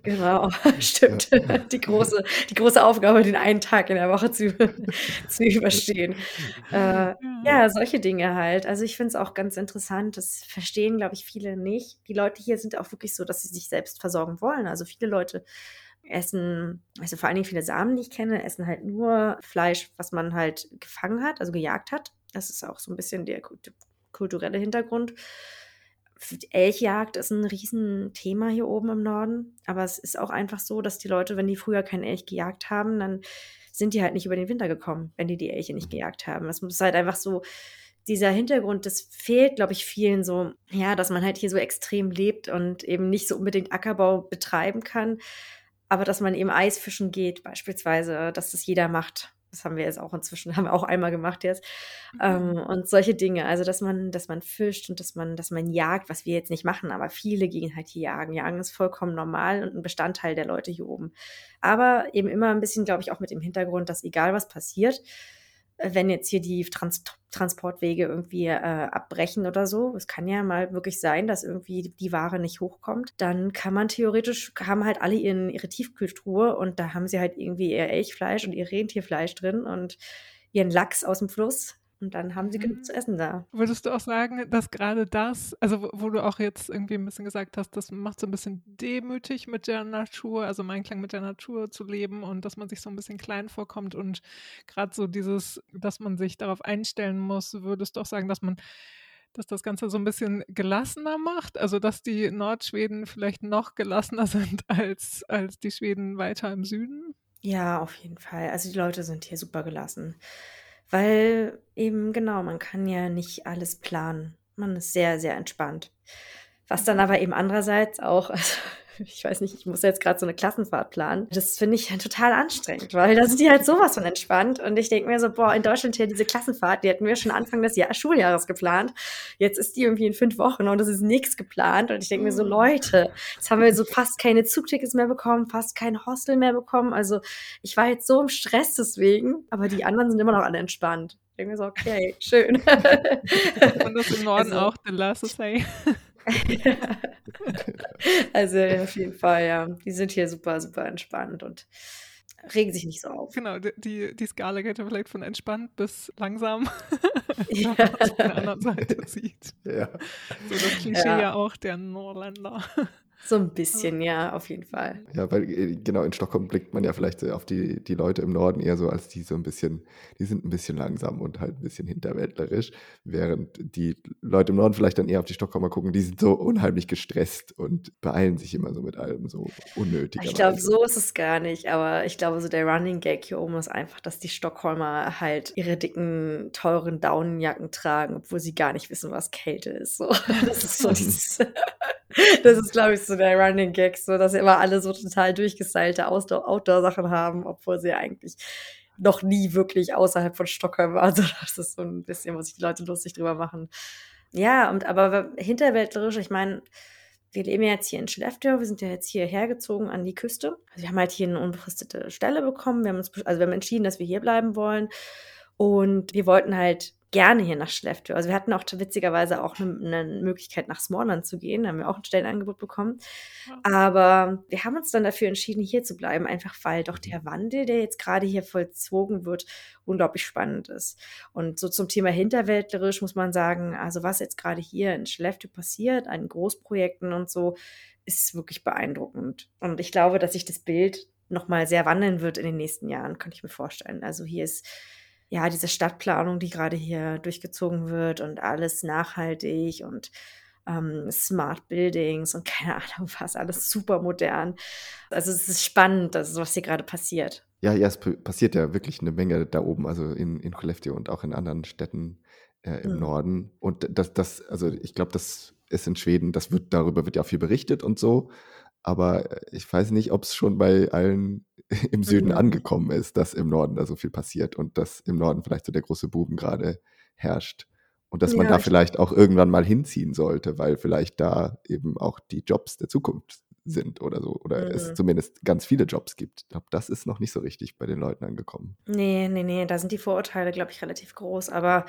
Genau, stimmt. Ja. Die, große, die große Aufgabe, den einen Tag in der Woche zu, zu überstehen. Äh, ja, solche Dinge halt. Also ich finde es auch ganz interessant. Das verstehen, glaube ich, viele nicht. Die Leute hier sind auch wirklich so, dass sie sich selbst versorgen wollen. Also viele Leute essen, also vor allen Dingen viele Samen, die ich kenne, essen halt nur Fleisch, was man halt gefangen hat, also gejagt hat. Das ist auch so ein bisschen der kulturelle Hintergrund. Elchjagd ist ein Riesenthema hier oben im Norden. Aber es ist auch einfach so, dass die Leute, wenn die früher keinen Elch gejagt haben, dann sind die halt nicht über den Winter gekommen, wenn die die Elche nicht gejagt haben. Es muss halt einfach so, dieser Hintergrund, das fehlt, glaube ich, vielen so, ja, dass man halt hier so extrem lebt und eben nicht so unbedingt Ackerbau betreiben kann, aber dass man eben Eisfischen geht, beispielsweise, dass das jeder macht. Das haben wir jetzt auch inzwischen, haben wir auch einmal gemacht jetzt. Mhm. Ähm, und solche Dinge. Also, dass man, dass man fischt und dass man, dass man jagt, was wir jetzt nicht machen, aber viele gehen halt hier jagen. Jagen ist vollkommen normal und ein Bestandteil der Leute hier oben. Aber eben immer ein bisschen, glaube ich, auch mit dem Hintergrund, dass egal was passiert, wenn jetzt hier die Trans Transportwege irgendwie äh, abbrechen oder so, es kann ja mal wirklich sein, dass irgendwie die Ware nicht hochkommt, dann kann man theoretisch, haben halt alle ihren, ihre Tiefkühltruhe und da haben sie halt irgendwie ihr Elchfleisch und ihr Rentierfleisch drin und ihren Lachs aus dem Fluss und dann haben sie genug zu mhm. essen da. Würdest du auch sagen, dass gerade das, also wo, wo, du auch jetzt irgendwie ein bisschen gesagt hast, das macht so ein bisschen demütig mit der Natur, also im Einklang mit der Natur zu leben und dass man sich so ein bisschen klein vorkommt und gerade so dieses, dass man sich darauf einstellen muss, würdest du auch sagen, dass man dass das Ganze so ein bisschen gelassener macht, also dass die Nordschweden vielleicht noch gelassener sind als, als die Schweden weiter im Süden? Ja, auf jeden Fall. Also die Leute sind hier super gelassen. Weil eben genau, man kann ja nicht alles planen. Man ist sehr, sehr entspannt. Was dann aber eben andererseits auch, also ich weiß nicht, ich muss jetzt gerade so eine Klassenfahrt planen. Das finde ich total anstrengend, weil da sind die halt sowas von entspannt. Und ich denke mir so, boah, in Deutschland hier diese Klassenfahrt, die hatten wir schon Anfang des Jahr Schuljahres geplant. Jetzt ist die irgendwie in fünf Wochen und es ist nichts geplant. Und ich denke mir so, Leute, jetzt haben wir so fast keine Zugtickets mehr bekommen, fast kein Hostel mehr bekommen. Also ich war jetzt so im Stress deswegen, aber die anderen sind immer noch alle entspannt. Ich denke mir so, okay, schön. und das im Norden also, auch, the last say. also auf jeden Fall, ja. Die sind hier super, super entspannt und regen sich nicht so auf. Genau, die, die Skala geht ja vielleicht von entspannt bis langsam, ja. wenn man auf der anderen Seite sieht. Ja. So das Klischee ja, ja auch der Norländer. So ein bisschen, ja, auf jeden Fall. Ja, weil äh, genau in Stockholm blickt man ja vielleicht auf die, die Leute im Norden eher so als die so ein bisschen, die sind ein bisschen langsam und halt ein bisschen hinterwäldlerisch, während die Leute im Norden vielleicht dann eher auf die Stockholmer gucken, die sind so unheimlich gestresst und beeilen sich immer so mit allem so unnötig. Ich glaube, so ist es gar nicht, aber ich glaube, so der Running Gag hier oben ist einfach, dass die Stockholmer halt ihre dicken, teuren Daunenjacken tragen, obwohl sie gar nicht wissen, was Kälte ist. So. Das ist so dieses das ist, glaube ich, so der Running Gag, so dass immer alle so total durchgestylte Outdoor-Sachen haben, obwohl sie eigentlich noch nie wirklich außerhalb von Stockholm waren. Also das ist so ein bisschen, wo sich die Leute lustig drüber machen. Ja, und aber hinterwäldlerisch, ich meine, wir leben ja jetzt hier in Skellefteå, wir sind ja jetzt hier hergezogen an die Küste. Also wir haben halt hier eine unbefristete Stelle bekommen. Wir haben uns, also wir haben entschieden, dass wir hier bleiben wollen. Und wir wollten halt gerne hier nach Skellefteå. Also wir hatten auch witzigerweise auch eine, eine Möglichkeit nach Smallland zu gehen, da haben wir auch ein Stellenangebot bekommen. Aber wir haben uns dann dafür entschieden, hier zu bleiben, einfach weil doch der Wandel, der jetzt gerade hier vollzogen wird, unglaublich spannend ist. Und so zum Thema hinterwäldlerisch muss man sagen, also was jetzt gerade hier in Skellefteå passiert, an Großprojekten und so, ist wirklich beeindruckend. Und ich glaube, dass sich das Bild nochmal sehr wandeln wird in den nächsten Jahren, könnte ich mir vorstellen. Also hier ist ja diese Stadtplanung, die gerade hier durchgezogen wird und alles nachhaltig und ähm, Smart Buildings und keine Ahnung was, alles super modern. Also es ist spannend, das ist, was hier gerade passiert. Ja, ja, es passiert ja wirklich eine Menge da oben, also in, in Skellefteå und auch in anderen Städten äh, im mhm. Norden. Und das, das, also ich glaube, das ist in Schweden, das wird, darüber wird ja auch viel berichtet und so. Aber äh, ich weiß nicht, ob es schon bei allen im Süden mhm. angekommen ist, dass im Norden da so viel passiert und dass im Norden vielleicht so der große Buben gerade herrscht. Und dass man ja, da vielleicht auch irgendwann mal hinziehen sollte, weil vielleicht da eben auch die Jobs der Zukunft sind oder so. Oder mhm. es zumindest ganz viele Jobs gibt. Ich glaube, das ist noch nicht so richtig bei den Leuten angekommen. Nee, nee, nee, da sind die Vorurteile, glaube ich, relativ groß. Aber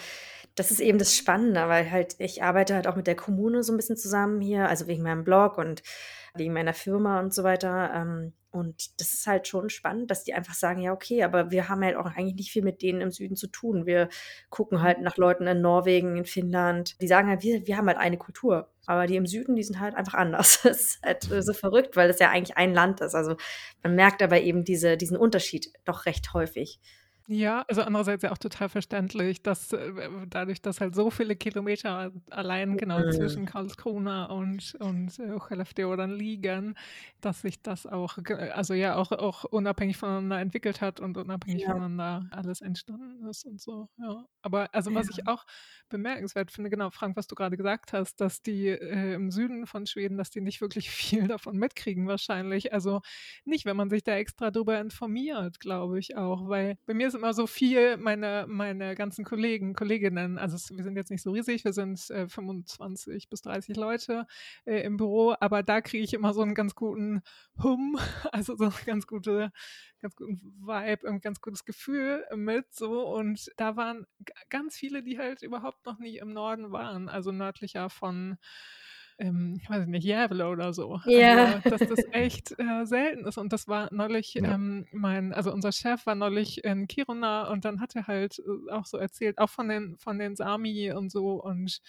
das ist eben das Spannende, weil halt ich arbeite halt auch mit der Kommune so ein bisschen zusammen hier, also wegen meinem Blog und wegen meiner Firma und so weiter. Ähm, und das ist halt schon spannend, dass die einfach sagen, ja, okay, aber wir haben halt auch eigentlich nicht viel mit denen im Süden zu tun. Wir gucken halt nach Leuten in Norwegen, in Finnland. Die sagen halt, wir, wir haben halt eine Kultur. Aber die im Süden, die sind halt einfach anders. Das ist halt so verrückt, weil das ja eigentlich ein Land ist. Also man merkt aber eben diese, diesen Unterschied doch recht häufig. Ja, also andererseits ja auch total verständlich, dass äh, dadurch, dass halt so viele Kilometer allein genau mhm. zwischen Karlskrona und, und äh, Skellefteå dann liegen, dass sich das auch, also ja, auch, auch unabhängig voneinander entwickelt hat und unabhängig ja. voneinander alles entstanden ist und so, ja. Aber also was ich auch bemerkenswert finde, genau, Frank, was du gerade gesagt hast, dass die äh, im Süden von Schweden, dass die nicht wirklich viel davon mitkriegen wahrscheinlich. Also nicht, wenn man sich da extra drüber informiert, glaube ich auch, weil bei mir ist immer so viel, meine, meine ganzen Kollegen, Kolleginnen, also es, wir sind jetzt nicht so riesig, wir sind äh, 25 bis 30 Leute äh, im Büro, aber da kriege ich immer so einen ganz guten Hum, also so eine ganz gute, ganz guten Vibe, ein ganz gutes Gefühl mit so. Und da waren ganz viele, die halt überhaupt noch nie im Norden waren, also nördlicher von ähm, ich weiß nicht, Jävle oder so. Ja. Also, dass das echt äh, selten ist. Und das war neulich, ja. ähm, mein, also unser Chef war neulich in Kiruna und dann hat er halt äh, auch so erzählt, auch von den, von den Sami und so und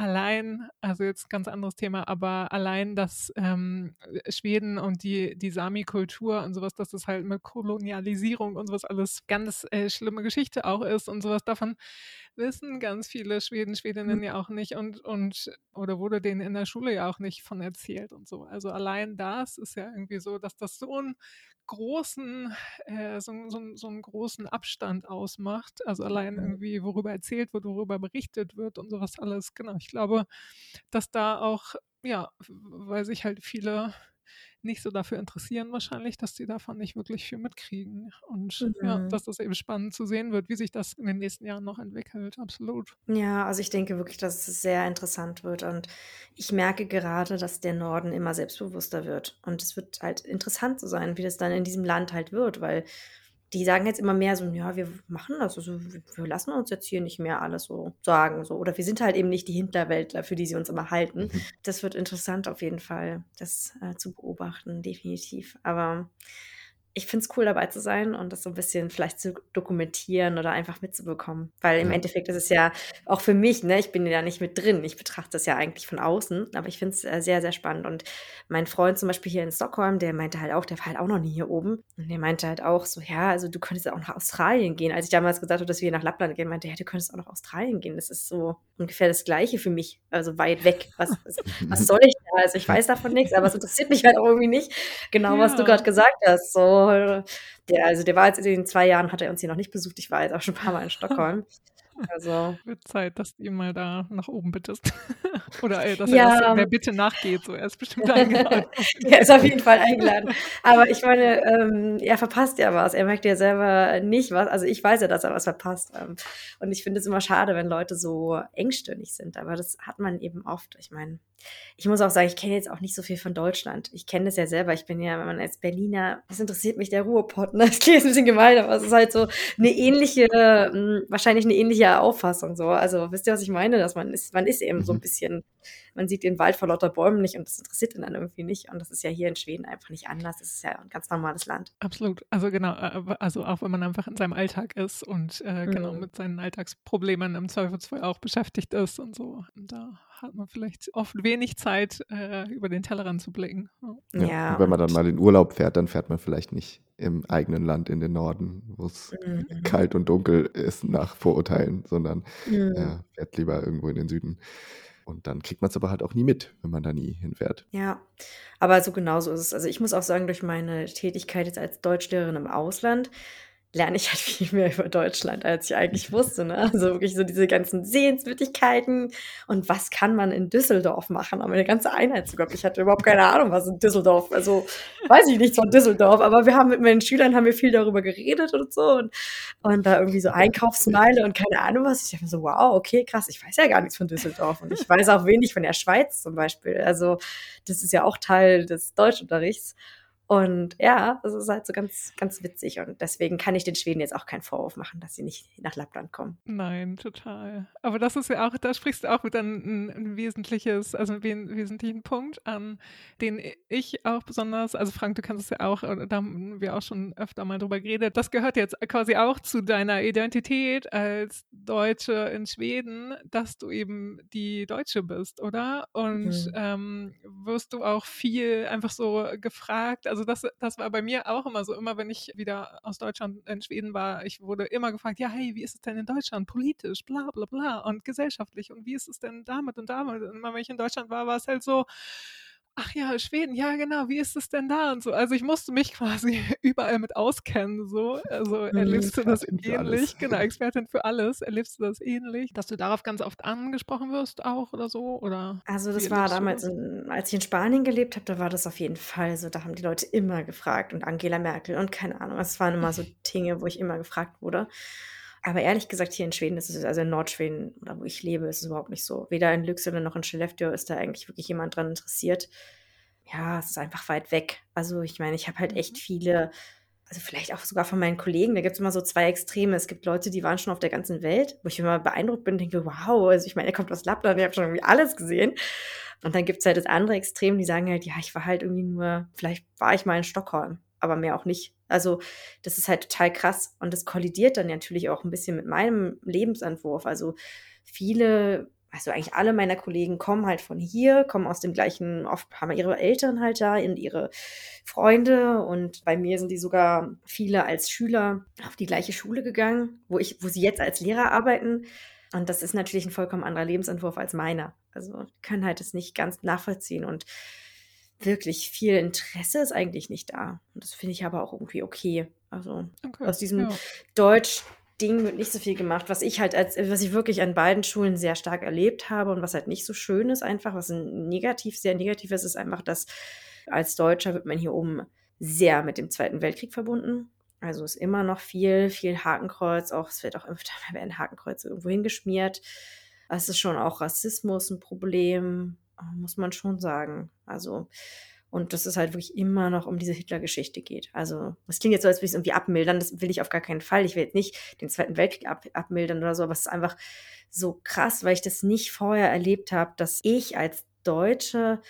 allein, also jetzt ganz anderes Thema, aber allein, dass ähm, Schweden und die, die Sami-Kultur und sowas, dass das halt mit Kolonialisierung und sowas alles ganz äh, schlimme Geschichte auch ist und sowas, davon wissen ganz viele Schweden, Schwedinnen mhm. ja auch nicht und, und oder wurde denen in der Schule ja auch nicht von erzählt und so. Also allein das ist ja irgendwie so, dass das so ein großen, äh, so, so, so, einen großen Abstand ausmacht. Also allein irgendwie, worüber erzählt wird, worüber berichtet wird und sowas alles. Genau, ich glaube, dass da auch, ja, weil sich halt viele nicht so dafür interessieren wahrscheinlich, dass die davon nicht wirklich viel mitkriegen. Und mhm. ja, dass das eben spannend zu sehen wird, wie sich das in den nächsten Jahren noch entwickelt. Absolut. Ja, also ich denke wirklich, dass es sehr interessant wird. Und ich merke gerade, dass der Norden immer selbstbewusster wird. Und es wird halt interessant zu sein, wie das dann in diesem Land halt wird, weil die sagen jetzt immer mehr so, ja, wir machen das, also wir lassen uns jetzt hier nicht mehr alles so sagen, so. Oder wir sind halt eben nicht die Hinterwäldler, für die sie uns immer halten. Mhm. Das wird interessant auf jeden Fall, das äh, zu beobachten, definitiv. Aber ich finde es cool, dabei zu sein und das so ein bisschen vielleicht zu dokumentieren oder einfach mitzubekommen. Weil im ja. Endeffekt ist es ja auch für mich, ne, ich bin ja nicht mit drin. Ich betrachte das ja eigentlich von außen, aber ich finde es äh, sehr, sehr spannend. Und mein Freund zum Beispiel hier in Stockholm, der meinte halt auch, der war halt auch noch nie hier oben. Und der meinte halt auch so, ja, also du könntest auch nach Australien gehen. Als ich damals gesagt habe, dass wir nach Lappland gehen, meinte er, ja, du könntest auch nach Australien gehen. Das ist so ungefähr das Gleiche für mich, also weit weg. Was, was soll ich da? Also ich weiß davon nichts, aber es interessiert mich halt auch irgendwie nicht. Genau, ja. was du gerade gesagt hast. So, der, also der war jetzt in den zwei Jahren, hat er uns hier noch nicht besucht. Ich war jetzt auch schon ein paar Mal in Stockholm. Also. Wird Zeit, dass du ihn mal da nach oben bittest. Oder ey, dass ja, er der Bitte nachgeht. So, er ist bestimmt eingeladen. er ist auf jeden Fall eingeladen. Aber ich meine, ähm, er verpasst ja was. Er merkt ja selber nicht was. Also ich weiß ja, dass er was verpasst. Ähm, und ich finde es immer schade, wenn Leute so engstirnig sind. Aber das hat man eben oft. Ich meine, ich muss auch sagen, ich kenne jetzt auch nicht so viel von Deutschland. Ich kenne das ja selber. Ich bin ja, wenn man als Berliner, das interessiert mich der Ruhrpott. Ne? Das klingt ein bisschen gemein, aber es ist halt so eine ähnliche, hm, wahrscheinlich eine ähnliche Auffassung. So. Also wisst ihr, was ich meine? Dass man ist, man ist eben so ein mhm. bisschen, man sieht den Wald vor lauter Bäumen nicht und das interessiert ihn dann irgendwie nicht. Und das ist ja hier in Schweden einfach nicht anders. Das ist ja ein ganz normales Land. Absolut. Also genau, äh, also auch wenn man einfach in seinem Alltag ist und äh, genau mhm. mit seinen Alltagsproblemen im Zweifelsfall auch beschäftigt ist und so. Und da hat man vielleicht oft wenig Zeit, äh, über den Tellerrand zu blicken. Ja. ja. wenn man dann mal in Urlaub fährt, dann fährt man vielleicht nicht im eigenen Land in den Norden, wo es mhm. kalt und dunkel ist nach Vorurteilen, sondern mhm. äh, fährt lieber irgendwo in den Süden. Und dann kriegt man es aber halt auch nie mit, wenn man da nie hinfährt. Ja, aber so genauso ist es. Also ich muss auch sagen, durch meine Tätigkeit jetzt als Deutschlehrerin im Ausland lerne ich halt viel mehr über Deutschland, als ich eigentlich wusste. Ne? Also wirklich so diese ganzen Sehenswürdigkeiten und was kann man in Düsseldorf machen. Aber eine ganze Einheit sogar. Ich hatte überhaupt keine Ahnung, was in Düsseldorf, also weiß ich nichts von Düsseldorf, aber wir haben mit meinen Schülern haben wir viel darüber geredet und so und, und da irgendwie so Einkaufsmeile und keine Ahnung was. Ich dachte so, wow, okay, krass, ich weiß ja gar nichts von Düsseldorf und ich weiß auch wenig von der Schweiz zum Beispiel. Also das ist ja auch Teil des Deutschunterrichts. Und ja, das ist halt so ganz, ganz witzig. Und deswegen kann ich den Schweden jetzt auch keinen Vorwurf machen, dass sie nicht nach Lappland kommen. Nein, total. Aber das ist ja auch, da sprichst du auch wieder ein, ein wesentliches, also einen wesentlichen Punkt an, den ich auch besonders, also Frank, du kannst es ja auch, da haben wir auch schon öfter mal drüber geredet, das gehört jetzt quasi auch zu deiner Identität als Deutsche in Schweden, dass du eben die Deutsche bist, oder? Und mhm. ähm, wirst du auch viel einfach so gefragt, also also das, das war bei mir auch immer so, immer wenn ich wieder aus Deutschland in Schweden war, ich wurde immer gefragt, ja, hey, wie ist es denn in Deutschland? Politisch, bla bla bla und gesellschaftlich. Und wie ist es denn damit und damit? Und immer wenn ich in Deutschland war, war es halt so, ach ja, Schweden, ja genau, wie ist es denn da und so. Also ich musste mich quasi überall mit auskennen, so. Also mhm, erlebst du das ähnlich, genau, Expertin für alles, erlebst du das ähnlich, dass du darauf ganz oft angesprochen wirst auch oder so? Oder also das war damals, in, als ich in Spanien gelebt habe, da war das auf jeden Fall so, da haben die Leute immer gefragt und Angela Merkel und keine Ahnung, das waren immer so Dinge, wo ich immer gefragt wurde. Aber ehrlich gesagt, hier in Schweden ist es, also in Nordschweden oder wo ich lebe, ist es überhaupt nicht so. Weder in Lycksele noch in Skellefteå ist da eigentlich wirklich jemand dran interessiert. Ja, es ist einfach weit weg. Also ich meine, ich habe halt echt mhm. viele, also vielleicht auch sogar von meinen Kollegen, da gibt es immer so zwei Extreme. Es gibt Leute, die waren schon auf der ganzen Welt, wo ich immer beeindruckt bin und denke, wow, also ich meine, er kommt aus Lappland, ich habe schon irgendwie alles gesehen. Und dann gibt es halt das andere Extrem, die sagen halt, ja, ich war halt irgendwie nur, vielleicht war ich mal in Stockholm aber mehr auch nicht. Also das ist halt total krass und das kollidiert dann natürlich auch ein bisschen mit meinem Lebensentwurf. Also viele, also eigentlich alle meiner Kollegen kommen halt von hier, kommen aus dem gleichen, oft haben ihre Eltern halt da und ihre Freunde und bei mir sind die sogar viele als Schüler auf die gleiche Schule gegangen, wo ich, wo sie jetzt als Lehrer arbeiten. Und das ist natürlich ein vollkommen anderer Lebensentwurf als meiner. Also können halt das nicht ganz nachvollziehen und wirklich viel Interesse ist eigentlich nicht da. Und das finde ich aber auch irgendwie okay. Also okay, aus diesem ja. Deutsch Ding wird nicht so viel gemacht, was ich halt als, was ich wirklich an beiden Schulen sehr stark erlebt habe und was halt nicht so schön ist einfach, was ein negativ, sehr negativ ist, ist einfach, dass als Deutscher wird man hier oben sehr mit dem Zweiten Weltkrieg verbunden. Also ist immer noch viel, viel Hakenkreuz, auch es wird auch öfter werden Hakenkreuze irgendwo hingeschmiert. Es ist schon auch Rassismus ein Problem muss man schon sagen. Also, und dass es halt wirklich immer noch um diese Hitler-Geschichte geht. Also, es klingt jetzt so, als würde ich es irgendwie abmildern. Das will ich auf gar keinen Fall. Ich will jetzt nicht den Zweiten Weltkrieg ab, abmildern oder so, aber es ist einfach so krass, weil ich das nicht vorher erlebt habe, dass ich als Deutsche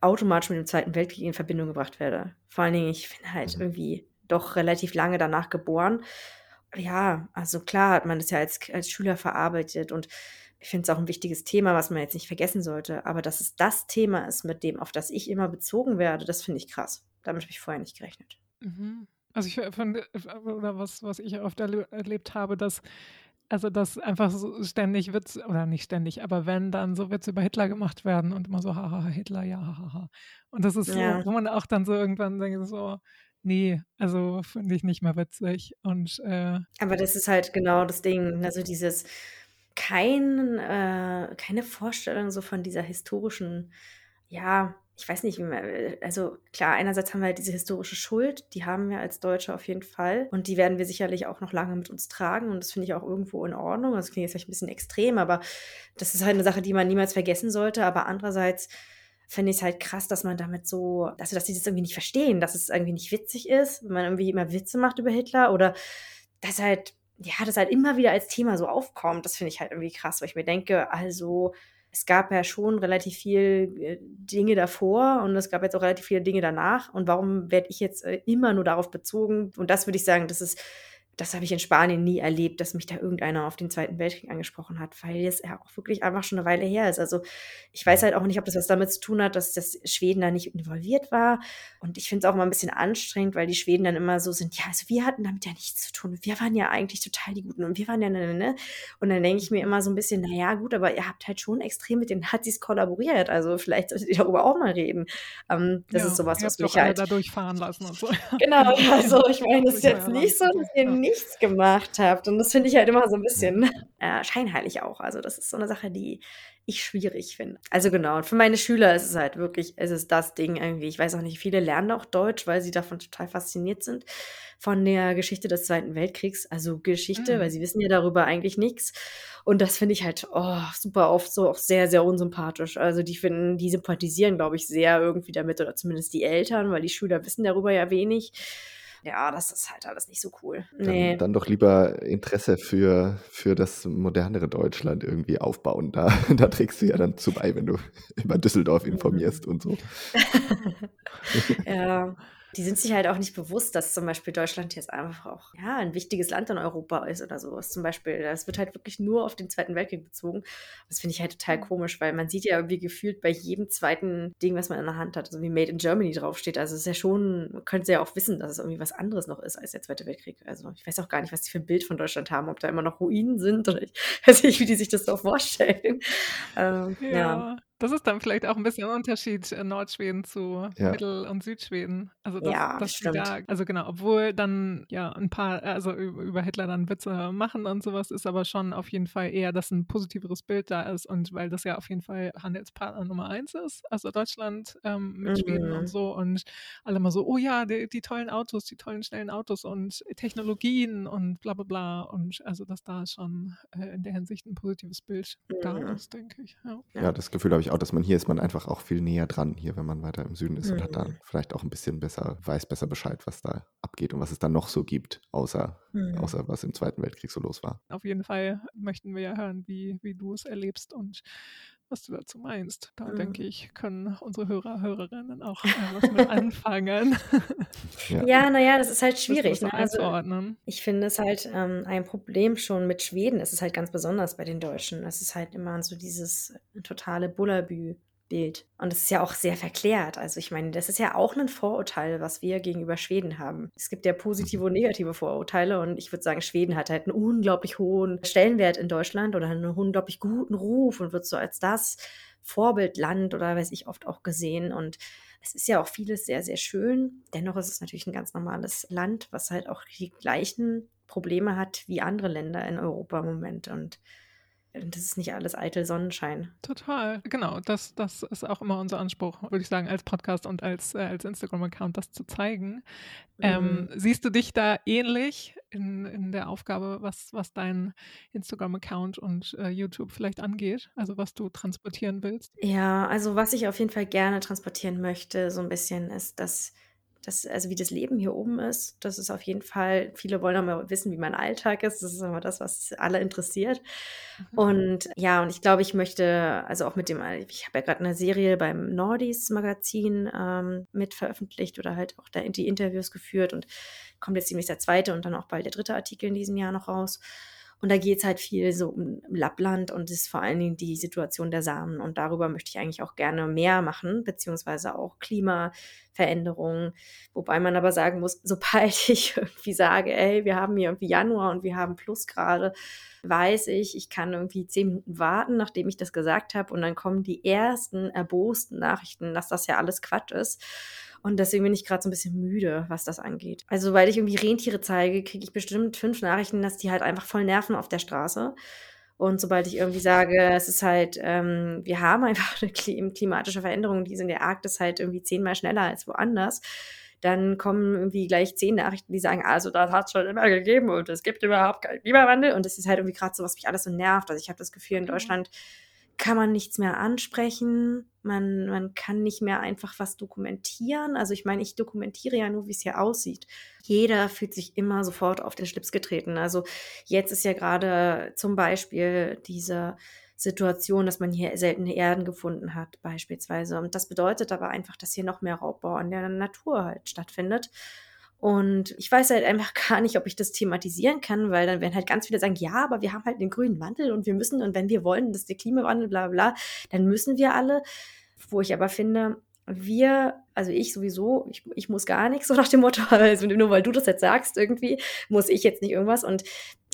automatisch mit dem Zweiten Weltkrieg in Verbindung gebracht werde. Vor allen Dingen, ich bin halt mhm. irgendwie doch relativ lange danach geboren. Ja, also klar hat man das ja als, als Schüler verarbeitet und ich finde es auch ein wichtiges Thema, was man jetzt nicht vergessen sollte. Aber dass es das Thema ist, mit dem, auf das ich immer bezogen werde, das finde ich krass. Damit habe ich vorher nicht gerechnet. Mhm. Also ich finde, oder was, was ich oft erlebt habe, dass also dass einfach so ständig Witz, oder nicht ständig, aber wenn dann so Witze über Hitler gemacht werden und immer so, haha, Hitler, ja, haha. Und das ist so, ja. wo man auch dann so irgendwann denkt, so, nee, also finde ich nicht mehr witzig. Und, äh, aber das ist halt genau das Ding, also dieses, kein, äh, keine Vorstellung so von dieser historischen, ja, ich weiß nicht, also klar, einerseits haben wir halt diese historische Schuld, die haben wir als Deutsche auf jeden Fall und die werden wir sicherlich auch noch lange mit uns tragen und das finde ich auch irgendwo in Ordnung. Das klingt jetzt vielleicht ein bisschen extrem, aber das ist halt eine Sache, die man niemals vergessen sollte. Aber andererseits finde ich es halt krass, dass man damit so, also dass sie das irgendwie nicht verstehen, dass es irgendwie nicht witzig ist, wenn man irgendwie immer Witze macht über Hitler oder dass halt ja, das halt immer wieder als Thema so aufkommt, das finde ich halt irgendwie krass, weil ich mir denke, also es gab ja schon relativ viel äh, Dinge davor und es gab jetzt auch relativ viele Dinge danach. Und warum werde ich jetzt äh, immer nur darauf bezogen? Und das würde ich sagen, das ist das habe ich in Spanien nie erlebt, dass mich da irgendeiner auf den Zweiten Weltkrieg angesprochen hat, weil es ja auch wirklich einfach schon eine Weile her ist. Also ich weiß halt auch nicht, ob das was damit zu tun hat, dass das Schweden da nicht involviert war. Und ich finde es auch mal ein bisschen anstrengend, weil die Schweden dann immer so sind, ja, also wir hatten damit ja nichts zu tun. Wir waren ja eigentlich total die Guten und wir waren ja, ne, ne, ne. Und dann denke ich mir immer so ein bisschen, naja, gut, aber ihr habt halt schon extrem mit den Nazis kollaboriert. Also vielleicht solltet ihr darüber auch mal reden. Ähm, das ja, ist sowas, was mich halt. da durchfahren lassen und so. Genau, also ich meine, es ist jetzt nicht so, dass ihr nichts gemacht habt. Und das finde ich halt immer so ein bisschen äh, scheinheilig auch. Also das ist so eine Sache, die ich schwierig finde. Also genau, und für meine Schüler ist es halt wirklich, es ist das Ding irgendwie. Ich weiß auch nicht, viele lernen auch Deutsch, weil sie davon total fasziniert sind von der Geschichte des Zweiten Weltkriegs. Also Geschichte, mhm. weil sie wissen ja darüber eigentlich nichts. Und das finde ich halt oh, super oft so auch sehr, sehr unsympathisch. Also die finden, die sympathisieren, glaube ich, sehr irgendwie damit, oder zumindest die Eltern, weil die Schüler wissen darüber ja wenig ja, das ist halt alles nicht so cool. Nee. Dann, dann doch lieber Interesse für, für das modernere Deutschland irgendwie aufbauen. Da, da trägst du ja dann zu bei, wenn du über Düsseldorf informierst und so. ja die sind sich halt auch nicht bewusst, dass zum Beispiel Deutschland jetzt einfach auch ja, ein wichtiges Land in Europa ist oder sowas. Zum Beispiel, das wird halt wirklich nur auf den Zweiten Weltkrieg bezogen. Das finde ich halt total komisch, weil man sieht ja irgendwie gefühlt bei jedem zweiten Ding, was man in der Hand hat, also wie Made in Germany draufsteht. Also es ist ja schon, man könnte ja auch wissen, dass es irgendwie was anderes noch ist als der Zweite Weltkrieg. Also ich weiß auch gar nicht, was die für ein Bild von Deutschland haben, ob da immer noch Ruinen sind oder ich weiß nicht, wie die sich das so vorstellen. Ähm, ja. ja. Das ist dann vielleicht auch ein bisschen ein Unterschied äh, Nordschweden zu ja. Mittel- und Südschweden. Also das, ja, das stimmt. Da, also genau, obwohl dann ja ein paar, also über Hitler dann Witze machen und sowas, ist aber schon auf jeden Fall eher, dass ein positiveres Bild da ist und weil das ja auf jeden Fall Handelspartner Nummer eins ist, also Deutschland ähm, mit mhm. Schweden und mhm. so und alle mal so, oh ja, die, die, tollen Autos, die tollen schnellen Autos und Technologien und bla bla bla und also dass da schon äh, in der Hinsicht ein positives Bild mhm. da ist, denke ich. Ja, ja das Gefühl habe ich auch, dass man hier ist man einfach auch viel näher dran, hier, wenn man weiter im Süden ist mhm. und hat da mhm. vielleicht auch ein bisschen besser, weiß besser Bescheid, was da abgeht und was es dann noch so gibt, außer, mhm. außer was im Zweiten Weltkrieg so los war. Auf jeden Fall möchten wir ja hören, wie, wie du es erlebst und was du dazu meinst. Da mhm. denke ich, können unsere Hörer, Hörerinnen auch äh, was mit anfangen. ja, naja, das ist halt schwierig. Ne? Also, ich finde es halt ähm, ein Problem schon mit Schweden. Es ist halt ganz besonders bei den Deutschen. Es ist halt immer so dieses totale Bullabü. Bild. Und es ist ja auch sehr verklärt. Also ich meine, das ist ja auch ein Vorurteil, was wir gegenüber Schweden haben. Es gibt ja positive und negative Vorurteile und ich würde sagen, Schweden hat halt einen unglaublich hohen Stellenwert in Deutschland oder einen unglaublich guten Ruf und wird so als das Vorbildland oder weiß ich oft auch gesehen. Und es ist ja auch vieles sehr, sehr schön. Dennoch ist es natürlich ein ganz normales Land, was halt auch die gleichen Probleme hat wie andere Länder in Europa im Moment. Und das ist nicht alles eitel Sonnenschein. Total, genau. Das, das ist auch immer unser Anspruch, würde ich sagen, als Podcast und als, äh, als Instagram-Account, das zu zeigen. Ähm, mhm. Ähm, siehst du dich da ähnlich in, in der Aufgabe, was, was dein Instagram-Account und äh, YouTube vielleicht angeht? Also was du transportieren willst? Ja, also was ich auf jeden Fall gerne transportieren möchte, so ein bisschen, ist, dass das, also wie das Leben hier oben ist, das ist auf jeden Fall, viele wollen auch mal wissen, wie mein Alltag ist. Das ist immer das, was alle interessiert. Mhm. Und ja, und ich glaube, ich möchte, also auch mit dem, ich habe ja gerade eine Serie beim Nordis Magazin ähm, mit veröffentlicht oder halt auch da die Interviews geführt und kommt jetzt ziemlich der zweite und dann auch bald der dritte Artikel in diesem Jahr noch raus. Und da geht es halt viel so um Lappland und ist vor allen Dingen die Situation der Samen. Und darüber möchte ich eigentlich auch gerne mehr machen, beziehungsweise auch Klimaveränderungen. Wobei man aber sagen muss, sobald ich irgendwie sage, ey, wir haben hier irgendwie Januar und wir haben Plusgrade, weiß ich, ich kann irgendwie zehn Minuten warten, nachdem ich das gesagt habe. Und dann kommen die ersten erbosten Nachrichten, dass das ja alles Quatsch ist. Und deswegen bin ich gerade so ein bisschen müde, was das angeht. Also, weil ich irgendwie Rentiere zeige, kriege ich bestimmt fünf Nachrichten, dass die halt einfach voll nerven auf der Straße. Und sobald ich irgendwie sage, es ist halt, ähm, wir haben einfach eine klimatische Veränderung, die ist in der Arktis halt irgendwie zehnmal schneller als woanders, dann kommen irgendwie gleich zehn Nachrichten, die sagen, also das hat es schon immer gegeben und es gibt überhaupt keinen Klimawandel. Und das ist halt irgendwie gerade so, was mich alles so nervt. Also ich habe das Gefühl, in mhm. Deutschland kann man nichts mehr ansprechen. Man, man kann nicht mehr einfach was dokumentieren. Also ich meine, ich dokumentiere ja nur, wie es hier aussieht. Jeder fühlt sich immer sofort auf den Schlips getreten. Also jetzt ist ja gerade zum Beispiel diese Situation, dass man hier seltene Erden gefunden hat, beispielsweise. Und das bedeutet aber einfach, dass hier noch mehr Raubbau an der Natur halt stattfindet. Und ich weiß halt einfach gar nicht, ob ich das thematisieren kann, weil dann werden halt ganz viele sagen, ja, aber wir haben halt den grünen Wandel und wir müssen, und wenn wir wollen, dass der Klimawandel, bla bla, dann müssen wir alle. Wo ich aber finde, wir, also ich sowieso, ich, ich muss gar nichts, so nach dem Motto, also nur weil du das jetzt sagst, irgendwie, muss ich jetzt nicht irgendwas. Und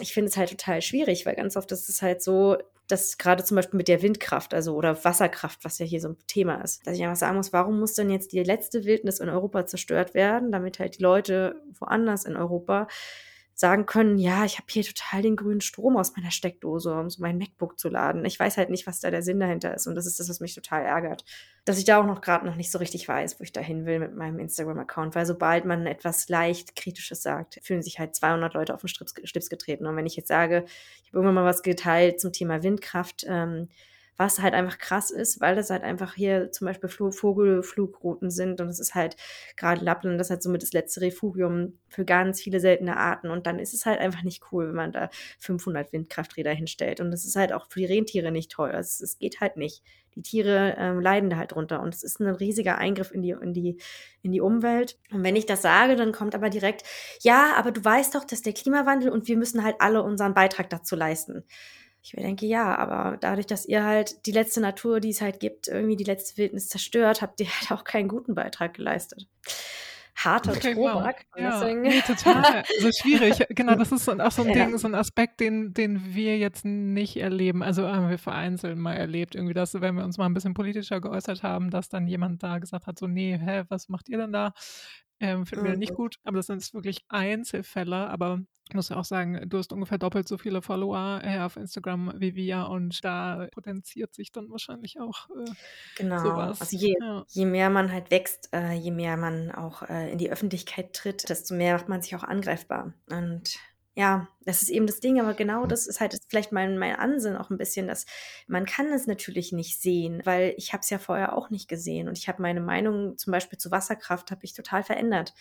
ich finde es halt total schwierig, weil ganz oft ist es halt so, dass gerade zum Beispiel mit der Windkraft, also oder Wasserkraft, was ja hier so ein Thema ist, dass ich einfach sagen muss, warum muss denn jetzt die letzte Wildnis in Europa zerstört werden, damit halt die Leute woanders in Europa sagen können, ja, ich habe hier total den grünen Strom aus meiner Steckdose, um so mein MacBook zu laden. Ich weiß halt nicht, was da der Sinn dahinter ist. Und das ist das, was mich total ärgert. Dass ich da auch noch gerade noch nicht so richtig weiß, wo ich da hin will mit meinem Instagram-Account. Weil sobald man etwas leicht Kritisches sagt, fühlen sich halt 200 Leute auf den Schlips getreten. Und wenn ich jetzt sage, ich habe irgendwann mal was geteilt zum Thema Windkraft, ähm, was halt einfach krass ist, weil das halt einfach hier zum Beispiel Vogelflugrouten sind und es ist halt gerade Lappland, das ist halt somit das letzte Refugium für ganz viele seltene Arten und dann ist es halt einfach nicht cool, wenn man da 500 Windkrafträder hinstellt und das ist halt auch für die Rentiere nicht toll, es, es geht halt nicht. Die Tiere ähm, leiden da halt drunter und es ist ein riesiger Eingriff in die, in, die, in die Umwelt. Und wenn ich das sage, dann kommt aber direkt, ja, aber du weißt doch, dass der Klimawandel und wir müssen halt alle unseren Beitrag dazu leisten. Ich denke, ja, aber dadurch, dass ihr halt die letzte Natur, die es halt gibt, irgendwie die letzte Wildnis zerstört, habt ihr halt auch keinen guten Beitrag geleistet. Harter okay, Tobak. Wow. Ja, nee, total. Also schwierig. Genau, das ist auch so ein. Ding, so ein Aspekt, den, den wir jetzt nicht erleben. Also haben wir vereinzelt mal erlebt, irgendwie, dass, wenn wir uns mal ein bisschen politischer geäußert haben, dass dann jemand da gesagt hat, so, nee, hä, was macht ihr denn da? Ähm, finden wir nicht mhm. gut, aber das sind wirklich Einzelfälle. Aber ich muss ja auch sagen, du hast ungefähr doppelt so viele Follower äh, auf Instagram wie wir und da potenziert sich dann wahrscheinlich auch äh, genau. sowas. Also je, ja. je mehr man halt wächst, äh, je mehr man auch äh, in die Öffentlichkeit tritt, desto mehr macht man sich auch angreifbar. Und ja, das ist eben das Ding, aber genau das ist halt vielleicht mein, mein Ansinn auch ein bisschen, dass man kann es natürlich nicht sehen, weil ich habe es ja vorher auch nicht gesehen und ich habe meine Meinung zum Beispiel zu Wasserkraft habe ich total verändert,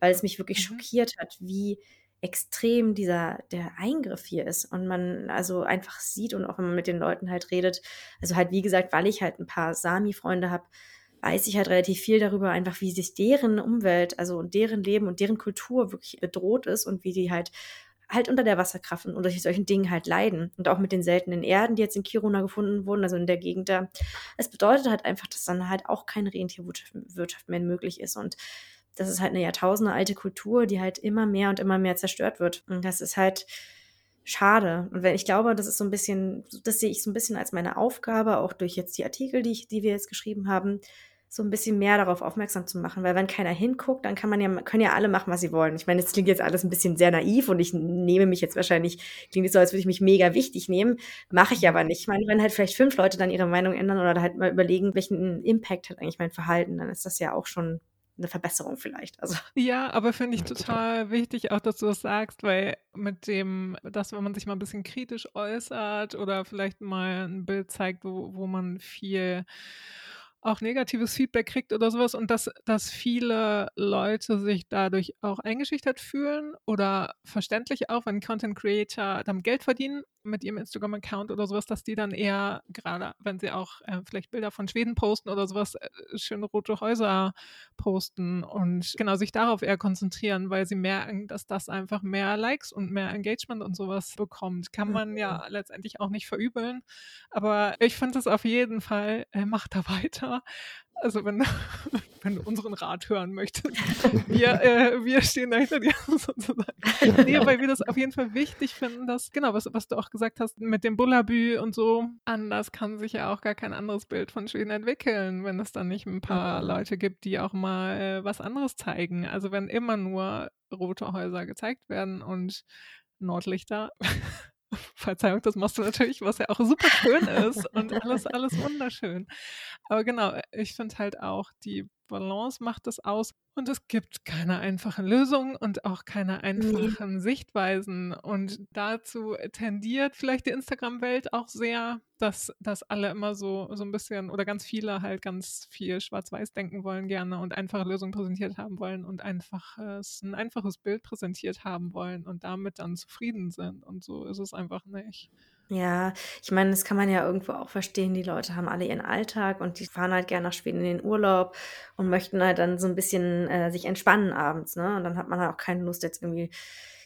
weil es mich wirklich mhm. schockiert hat, wie extrem dieser der Eingriff hier ist und man also einfach sieht und auch wenn man mit den Leuten halt redet, also halt wie gesagt, weil ich halt ein paar Sami-Freunde habe, weiß ich halt relativ viel darüber, einfach wie sich deren Umwelt, also und deren Leben und deren Kultur wirklich bedroht ist und wie die halt halt unter der Wasserkraft und unter solchen Dingen halt leiden. Und auch mit den seltenen Erden, die jetzt in Kiruna gefunden wurden, also in der Gegend da. Es bedeutet halt einfach, dass dann halt auch keine Rentierwirtschaft mehr möglich ist. Und das ist halt eine Jahrtausende alte Kultur, die halt immer mehr und immer mehr zerstört wird. Und das ist halt schade. Und wenn ich glaube, das ist so ein bisschen, das sehe ich so ein bisschen als meine Aufgabe, auch durch jetzt die Artikel, die, ich, die wir jetzt geschrieben haben, so ein bisschen mehr darauf aufmerksam zu machen, weil wenn keiner hinguckt, dann kann man ja, können ja alle machen, was sie wollen. Ich meine, es klingt jetzt alles ein bisschen sehr naiv und ich nehme mich jetzt wahrscheinlich, klingt es so, als würde ich mich mega wichtig nehmen, mache ich aber nicht. Ich meine, wenn halt vielleicht fünf Leute dann ihre Meinung ändern oder halt mal überlegen, welchen Impact hat eigentlich mein Verhalten, dann ist das ja auch schon eine Verbesserung vielleicht. Also. Ja, aber finde ich total wichtig, auch dass du das sagst, weil mit dem, dass wenn man sich mal ein bisschen kritisch äußert oder vielleicht mal ein Bild zeigt, wo, wo man viel auch negatives Feedback kriegt oder sowas und dass, dass viele Leute sich dadurch auch eingeschüchtert fühlen oder verständlich auch, wenn Content Creator damit Geld verdienen mit ihrem Instagram-Account oder sowas, dass die dann eher, gerade wenn sie auch äh, vielleicht Bilder von Schweden posten oder sowas, äh, schöne rote Häuser posten und genau sich darauf eher konzentrieren, weil sie merken, dass das einfach mehr Likes und mehr Engagement und sowas bekommt. Kann man ja mhm. letztendlich auch nicht verübeln. Aber ich finde es auf jeden Fall, äh, macht da weiter. Also wenn, wenn du unseren Rat hören möchtest, wir, äh, wir stehen dahinter dir sozusagen. Nee, weil wir das auf jeden Fall wichtig finden, dass, genau, was, was du auch gesagt hast, mit dem Bullabü und so, anders kann sich ja auch gar kein anderes Bild von Schweden entwickeln, wenn es dann nicht ein paar Leute gibt, die auch mal äh, was anderes zeigen. Also wenn immer nur rote Häuser gezeigt werden und Nordlichter, Verzeihung, das machst du natürlich, was ja auch super schön ist und alles, alles wunderschön. Aber genau, ich finde halt auch, die Balance macht das aus. Und es gibt keine einfachen Lösungen und auch keine einfachen nee. Sichtweisen. Und dazu tendiert vielleicht die Instagram-Welt auch sehr, dass, dass alle immer so, so ein bisschen oder ganz viele halt ganz viel schwarz-weiß denken wollen gerne und einfache Lösungen präsentiert haben wollen und einfaches, ein einfaches Bild präsentiert haben wollen und damit dann zufrieden sind. Und so ist es einfach nicht. Ja, ich meine, das kann man ja irgendwo auch verstehen. Die Leute haben alle ihren Alltag und die fahren halt gerne nach Schweden in den Urlaub und möchten halt dann so ein bisschen äh, sich entspannen abends, ne? Und dann hat man halt auch keine Lust, jetzt irgendwie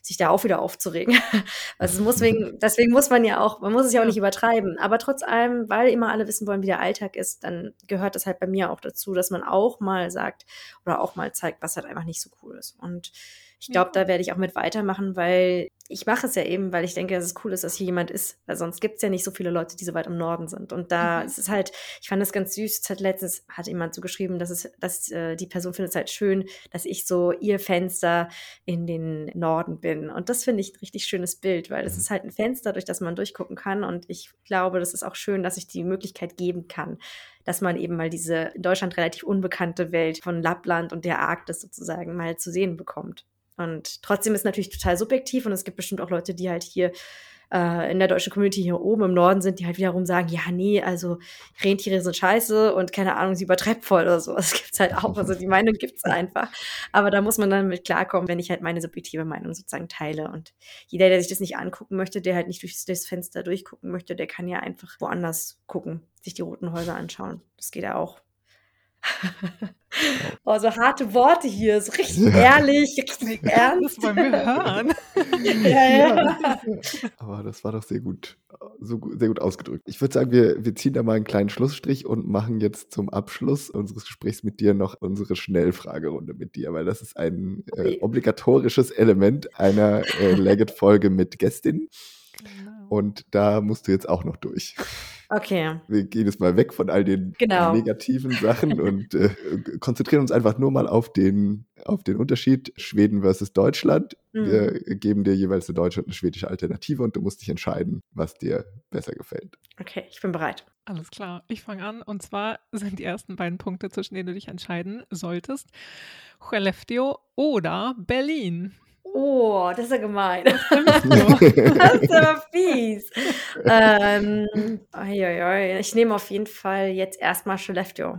sich da auch wieder aufzuregen. Also muss wegen, deswegen muss man ja auch, man muss es ja auch nicht übertreiben. Aber trotz allem, weil immer alle wissen wollen, wie der Alltag ist, dann gehört das halt bei mir auch dazu, dass man auch mal sagt oder auch mal zeigt, was halt einfach nicht so cool ist. Und ich glaube, da werde ich auch mit weitermachen, weil ich mache es ja eben, weil ich denke, dass es cool ist, dass hier jemand ist. Weil sonst gibt es ja nicht so viele Leute, die so weit im Norden sind. Und da mhm. ist es halt, ich fand das ganz süß. Es hat letztens hat jemand so geschrieben, dass es, dass äh, die Person findet es halt schön, dass ich so ihr Fenster in den Norden bin. Und das finde ich ein richtig schönes Bild, weil es mhm. ist halt ein Fenster, durch das man durchgucken kann. Und ich glaube, das ist auch schön, dass ich die Möglichkeit geben kann, dass man eben mal diese in Deutschland relativ unbekannte Welt von Lappland und der Arktis sozusagen mal zu sehen bekommt. Und trotzdem ist es natürlich total subjektiv und es gibt bestimmt auch Leute, die halt hier äh, in der deutschen Community hier oben im Norden sind, die halt wiederum sagen, ja, nee, also Rentiere sind scheiße und keine Ahnung, sie übertreibt voll oder so. Das gibt's halt auch. Also die Meinung gibt's einfach. Aber da muss man dann mit klarkommen, wenn ich halt meine subjektive Meinung sozusagen teile. Und jeder, der sich das nicht angucken möchte, der halt nicht durch das Fenster durchgucken möchte, der kann ja einfach woanders gucken, sich die roten Häuser anschauen. Das geht ja auch. Oh, so harte Worte hier, so richtig ja. ehrlich, richtig ernst. Das wollen wir hören. ja, ja. Aber das war doch sehr gut, so sehr gut ausgedrückt. Ich würde sagen, wir, wir ziehen da mal einen kleinen Schlussstrich und machen jetzt zum Abschluss unseres Gesprächs mit dir noch unsere Schnellfragerunde mit dir, weil das ist ein äh, obligatorisches Element einer äh, Legget-Folge mit Gästin. Und da musst du jetzt auch noch durch. Okay. Wir gehen jetzt mal weg von all den genau. negativen Sachen und äh, konzentrieren uns einfach nur mal auf den, auf den Unterschied Schweden versus Deutschland. Mhm. Wir geben dir jeweils eine deutsche und eine schwedische Alternative und du musst dich entscheiden, was dir besser gefällt. Okay, ich bin bereit. Alles klar, ich fange an. Und zwar sind die ersten beiden Punkte, zwischen denen du dich entscheiden solltest. Skellefteå oder Berlin. Oh, das ist ja gemein. das ist aber fies. ähm, oi, oi, oi. Ich nehme auf jeden Fall jetzt erstmal Skellefteå.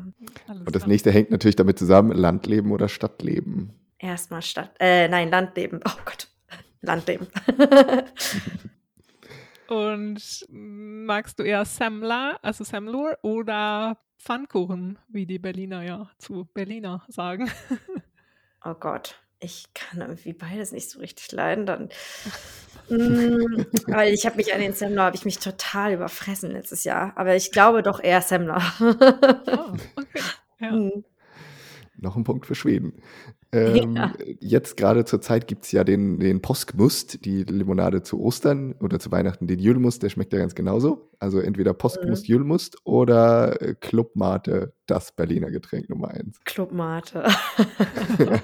Und das nächste hängt natürlich damit zusammen, Landleben oder Stadtleben? Erstmal Stadt, äh, nein, Landleben. Oh Gott, Landleben. Und magst du eher Semla, also Semlur oder Pfannkuchen, wie die Berliner ja zu Berliner sagen? Oh Gott ich kann irgendwie beides nicht so richtig leiden. Dann, mm, weil ich habe mich an den Semmler, habe ich mich total überfressen letztes Jahr. Aber ich glaube doch eher Semmler. oh, okay. Ja. Mhm. Noch ein Punkt für Schweden. Ähm, ja. Jetzt gerade zur Zeit gibt es ja den, den Poskmust, die Limonade zu Ostern oder zu Weihnachten, den Julmust, der schmeckt ja ganz genauso. Also entweder Poskmust, mhm. Julmust oder äh, Clubmate, das Berliner Getränk Nummer eins. Clubmate.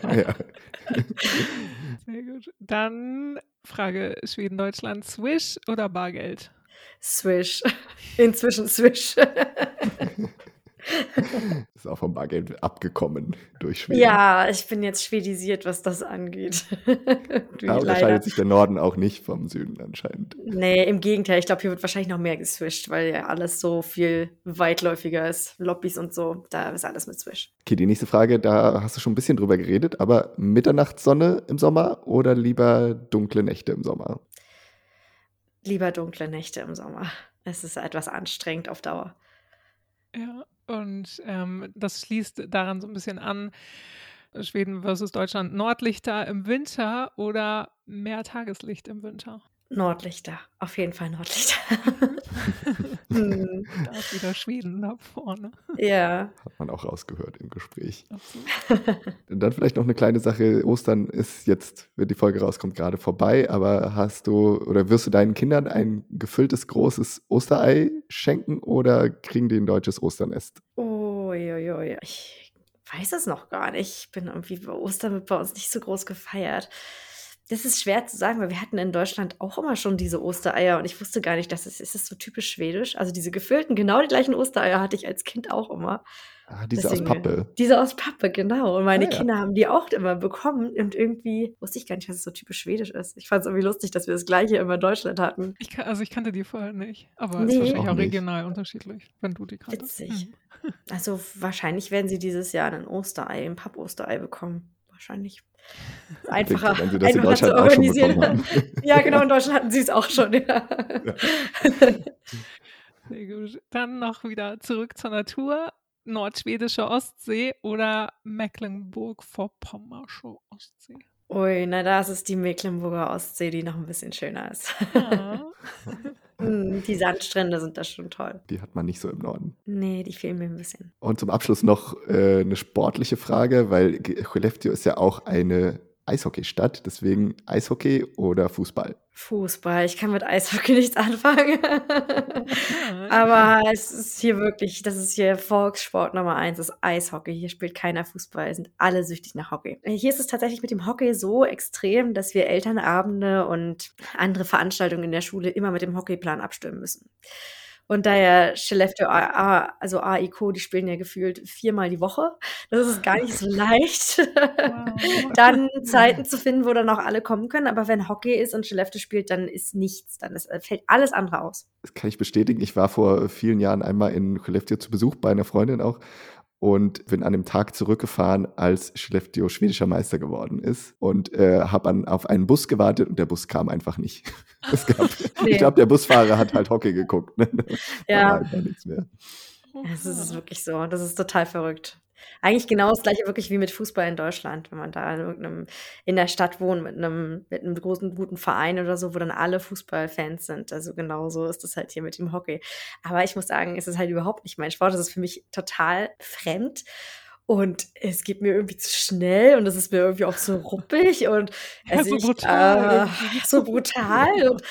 ja. Sehr gut. Dann Frage Schweden-Deutschland, Swish oder Bargeld? Swish. Inzwischen Swish. Ist auch vom Bargeld abgekommen durch Schweden. Ja, ich bin jetzt schwedisiert, was das angeht. da unterscheidet sich der Norden auch nicht vom Süden anscheinend. Nee, im Gegenteil. Ich glaube, hier wird wahrscheinlich noch mehr geswischt, weil ja alles so viel weitläufiger ist. Lobbys und so, da ist alles mit Swish. Okay, die nächste Frage, da hast du schon ein bisschen drüber geredet, aber Mitternachtssonne im Sommer oder lieber dunkle Nächte im Sommer? Lieber dunkle Nächte im Sommer. Es ist etwas anstrengend auf Dauer. Ja, und ähm, das schließt daran so ein bisschen an, Schweden versus Deutschland, Nordlichter im Winter oder mehr Tageslicht im Winter? Nordlichter, auf jeden Fall Nordlichter. hm. Da ist wieder Schweden da vorne. Ja. Hat man auch rausgehört im Gespräch. Dann vielleicht noch eine kleine Sache. Ostern ist jetzt, wenn die Folge rauskommt, gerade vorbei, aber hast du oder wirst du deinen Kindern ein gefülltes großes Osterei schenken oder kriegen die ein deutsches Osternest? Uiuiui. Ich weiß es noch gar nicht. Ich bin irgendwie bei Ostern wird bei uns nicht so groß gefeiert. Das ist schwer zu sagen, weil wir hatten in Deutschland auch immer schon diese Ostereier und ich wusste gar nicht, dass es ist das so typisch schwedisch. Also diese gefüllten, genau die gleichen Ostereier hatte ich als Kind auch immer. Ah, diese Deswegen, aus Pappe. Diese aus Pappe, genau. Und meine ah, ja. Kinder haben die auch immer bekommen und irgendwie wusste ich gar nicht, dass es so typisch schwedisch ist. Ich fand es irgendwie lustig, dass wir das gleiche immer in Deutschland hatten. Ich kann, also ich kannte die vorher nicht, aber es nee. ist wahrscheinlich auch, auch regional unterschiedlich, wenn du die kanntest. Witzig. Hm. Also wahrscheinlich werden sie dieses Jahr ein Osterei, ein Papposterei bekommen. wahrscheinlich einfacher, wenn Sie das in zu Deutschland auch schon organisieren. ja, genau, in Deutschland hatten sie es auch schon. Ja. Sehr gut. Dann noch wieder zurück zur Natur. Nordschwedische Ostsee oder Mecklenburg-Vorpommersche Ostsee. Ui, na das ist die Mecklenburger Ostsee, die noch ein bisschen schöner ist. Ah. Mm, die Sandstrände sind da schon toll. Die hat man nicht so im Norden. Nee, die fehlen mir ein bisschen. Und zum Abschluss noch äh, eine sportliche Frage, weil Skellefteå ist ja auch eine Eishockeystadt, deswegen Eishockey oder Fußball. Fußball, ich kann mit Eishockey nichts anfangen. Aber es ist hier wirklich, das ist hier Volkssport Nummer eins, das Eishockey. Hier spielt keiner Fußball, sind alle süchtig nach Hockey. Hier ist es tatsächlich mit dem Hockey so extrem, dass wir Elternabende und andere Veranstaltungen in der Schule immer mit dem Hockeyplan abstimmen müssen. Und daher A- also AIK, die spielen ja gefühlt viermal die Woche. Das ist gar nicht so leicht, Wow. dann Zeiten zu finden, wo dann auch alle kommen können. Aber wenn Hockey ist und Skellefteå spielt, dann ist nichts. Dann ist, äh, fällt alles andere aus. Das kann ich bestätigen. Ich war vor vielen Jahren einmal in Skellefteå zu Besuch bei einer Freundin auch und bin an dem Tag zurückgefahren, als Skellefteå schwedischer Meister geworden ist und äh, habe an, auf einen Bus gewartet und der Bus kam einfach nicht. Es gab, Nee. Ich glaube, der Busfahrer hat halt Hockey geguckt. Ne? Da Ja. war einfach nichts mehr. Das ist wirklich so. Das ist total verrückt. Eigentlich genau das gleiche wirklich wie mit Fußball in Deutschland, wenn man da in irgendeinem, in der Stadt wohnt mit einem, mit einem großen, guten Verein oder so, wo dann alle Fußballfans sind. Also genau so ist das halt hier mit dem Hockey. Aber ich muss sagen, es ist halt überhaupt nicht mein Sport. Das ist für mich total fremd. Und es geht mir irgendwie zu schnell und es ist mir irgendwie auch so ruppig und Ja, also so ich, brutal Äh, so brutal. Und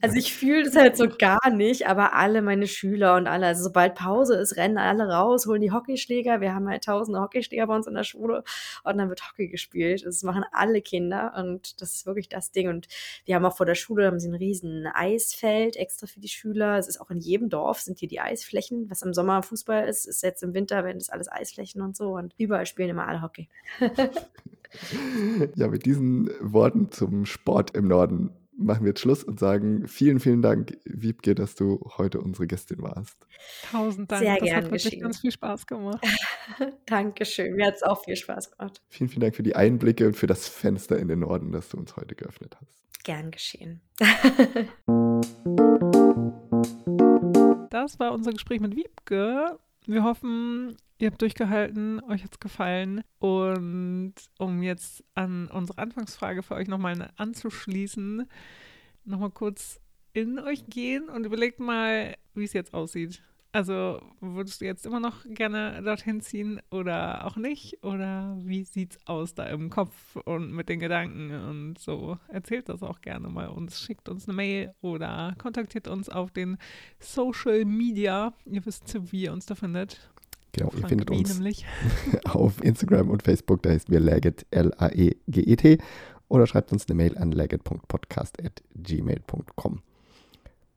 also ich fühle das halt so gar nicht, aber alle meine Schüler und alle, also sobald Pause ist, rennen alle raus, holen die Hockeyschläger. Wir haben halt tausende Hockeyschläger bei uns in der Schule und dann wird Hockey gespielt. Das machen alle Kinder und das ist wirklich das Ding. Und wir haben auch vor der Schule haben sie ein riesen Eisfeld extra für die Schüler. Es ist auch in jedem Dorf sind hier die Eisflächen. Was im Sommer Fußball ist, ist jetzt im Winter, wenn das alles Eisflächen und so. Und überall spielen immer alle Hockey. Ja, mit diesen Worten zum Sport im Norden machen wir jetzt Schluss und sagen vielen, vielen Dank, Wiebke, dass du heute unsere Gästin warst. Tausend Dank. Sehr das gern hat wirklich geschehen. ganz viel Spaß gemacht. Dankeschön. Mir hat es auch viel Spaß gemacht. Vielen, vielen Dank für die Einblicke und für das Fenster in den Norden, das du uns heute geöffnet hast. Gern geschehen. Das war unser Gespräch mit Wiebke. Wir hoffen, ihr habt durchgehalten, euch hat's gefallen. Und um jetzt an unsere Anfangsfrage für euch nochmal anzuschließen, nochmal kurz in euch gehen und überlegt mal, wie es jetzt aussieht. Also würdest du jetzt immer noch gerne dorthin ziehen oder auch nicht? Oder wie sieht's aus da im Kopf und mit den Gedanken und so? Erzählt das auch gerne mal uns, schickt uns eine Mail oder kontaktiert uns auf den Social Media. Ihr wisst, wie ihr uns da findet. Genau, ihr Frank findet Wie uns nämlich. auf Instagram und Facebook, da heißt wir Laget, L-A-E-G-E-T, oder schreibt uns eine Mail an laget.podcast.gmail.com.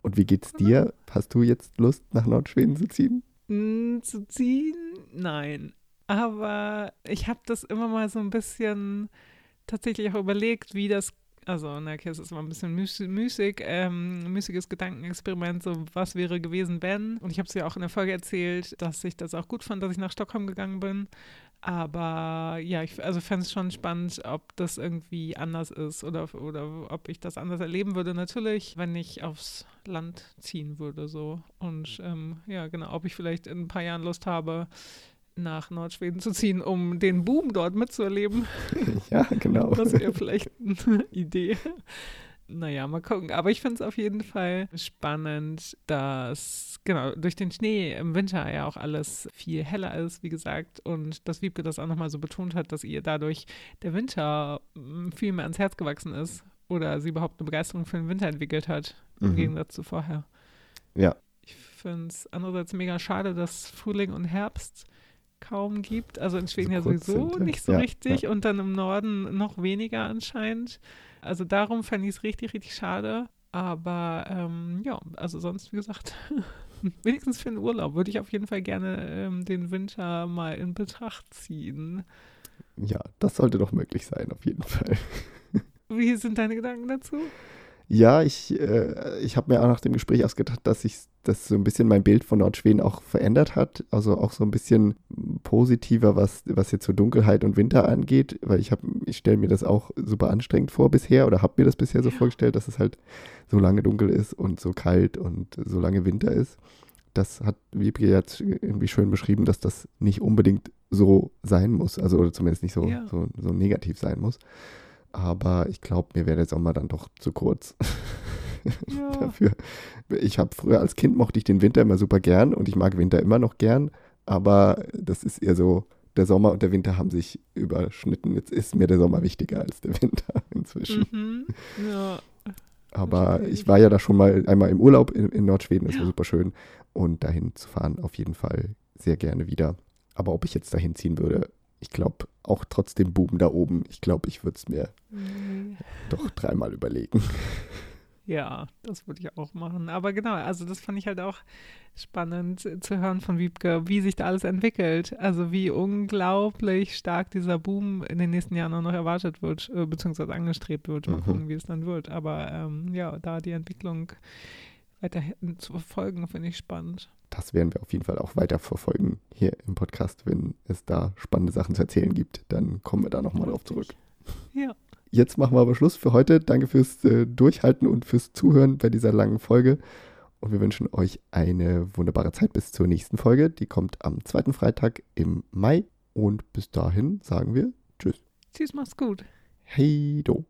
Und wie geht's dir? Hast du jetzt Lust, nach Nordschweden zu ziehen? Mm, zu ziehen? Nein. Aber ich habe das immer mal so ein bisschen tatsächlich auch überlegt, wie das, also, na, okay, es ist immer ein bisschen müß- müßig, ähm, müßiges Gedankenexperiment, so was wäre gewesen, wenn. Und ich habe es ja auch in der Folge erzählt, dass ich das auch gut fand, dass ich nach Stockholm gegangen bin. Aber ja, ich also fände es schon spannend, ob das irgendwie anders ist oder, oder ob ich das anders erleben würde. Natürlich, wenn ich aufs Land ziehen würde, so. Und ähm, ja, genau, ob ich vielleicht in ein paar Jahren Lust habe, nach Nordschweden zu ziehen, um den Boom dort mitzuerleben. ja, genau. Das wäre vielleicht eine Idee. Naja, mal gucken. Aber ich finde es auf jeden Fall spannend, dass genau durch den Schnee im Winter ja auch alles viel heller ist, wie gesagt. Und dass Wiebke das auch nochmal so betont hat, dass ihr dadurch der Winter mm, viel mehr ans Herz gewachsen ist. Oder sie überhaupt eine Begeisterung für den Winter entwickelt hat, im Mhm. Gegensatz zu vorher. Ja. Ich finde es andererseits mega schade, dass Frühling und Herbst kaum gibt. Also in Schweden So ja sowieso sind, nicht so Ja, richtig ja. und dann im Norden noch weniger anscheinend. Also darum fände ich es richtig, richtig schade. Aber ähm, ja, also sonst, wie gesagt, wenigstens für den Urlaub würde ich auf jeden Fall gerne ähm, den Winter mal in Betracht ziehen. Ja, das sollte doch möglich sein, auf jeden Fall. Wie sind deine Gedanken dazu? Ja, ich, äh, ich habe mir auch nach dem Gespräch ausgedacht, dass sich das so ein bisschen mein Bild von Nordschweden auch verändert hat. Also auch so ein bisschen positiver, was, was jetzt so Dunkelheit und Winter angeht, weil ich habe, ich stelle mir das auch super anstrengend vor bisher oder habe mir das bisher so ja. vorgestellt, dass es halt so lange dunkel ist und so kalt und so lange Winter ist. Das hat Wiebke jetzt irgendwie schön beschrieben, dass das nicht unbedingt so sein muss, also oder zumindest nicht so, ja. so, so negativ sein muss. Aber ich glaube, mir wäre der Sommer dann doch zu kurz. Ja. Dafür. Ich habe früher als Kind mochte ich den Winter immer super gern und ich mag Winter immer noch gern. Aber das ist eher so, der Sommer und der Winter haben sich überschnitten. Jetzt ist mir der Sommer wichtiger als der Winter inzwischen. Mhm. Ja. Aber ich war ja da schon mal einmal im Urlaub in, in Nordschweden, das war super schön. Und dahin zu fahren, auf jeden Fall sehr gerne wieder. Aber ob ich jetzt dahin ziehen würde, ich glaube, auch trotzdem Buben da oben, ich glaube, ich würde es mir doch dreimal überlegen. Ja, das würde ich auch machen. Aber genau, also das fand ich halt auch spannend zu hören von Wiebke, wie sich da alles entwickelt. Also wie unglaublich stark dieser Boom in den nächsten Jahren auch noch erwartet wird, äh, beziehungsweise angestrebt wird. Mal mhm. gucken, wie es dann wird. Aber ähm, ja, da die Entwicklung weiter zu verfolgen, finde ich spannend das werden wir auf jeden Fall auch weiter verfolgen hier im Podcast. Wenn es da spannende Sachen zu erzählen gibt, dann kommen wir da nochmal drauf zurück. Ja. Jetzt machen wir aber Schluss für heute. Danke fürs äh, Durchhalten und fürs Zuhören bei dieser langen Folge. Und wir wünschen euch eine wunderbare Zeit bis zur nächsten Folge. Die kommt am zweiten Freitag im Mai. Und bis dahin sagen wir Tschüss. Tschüss, mach's gut. Hey do.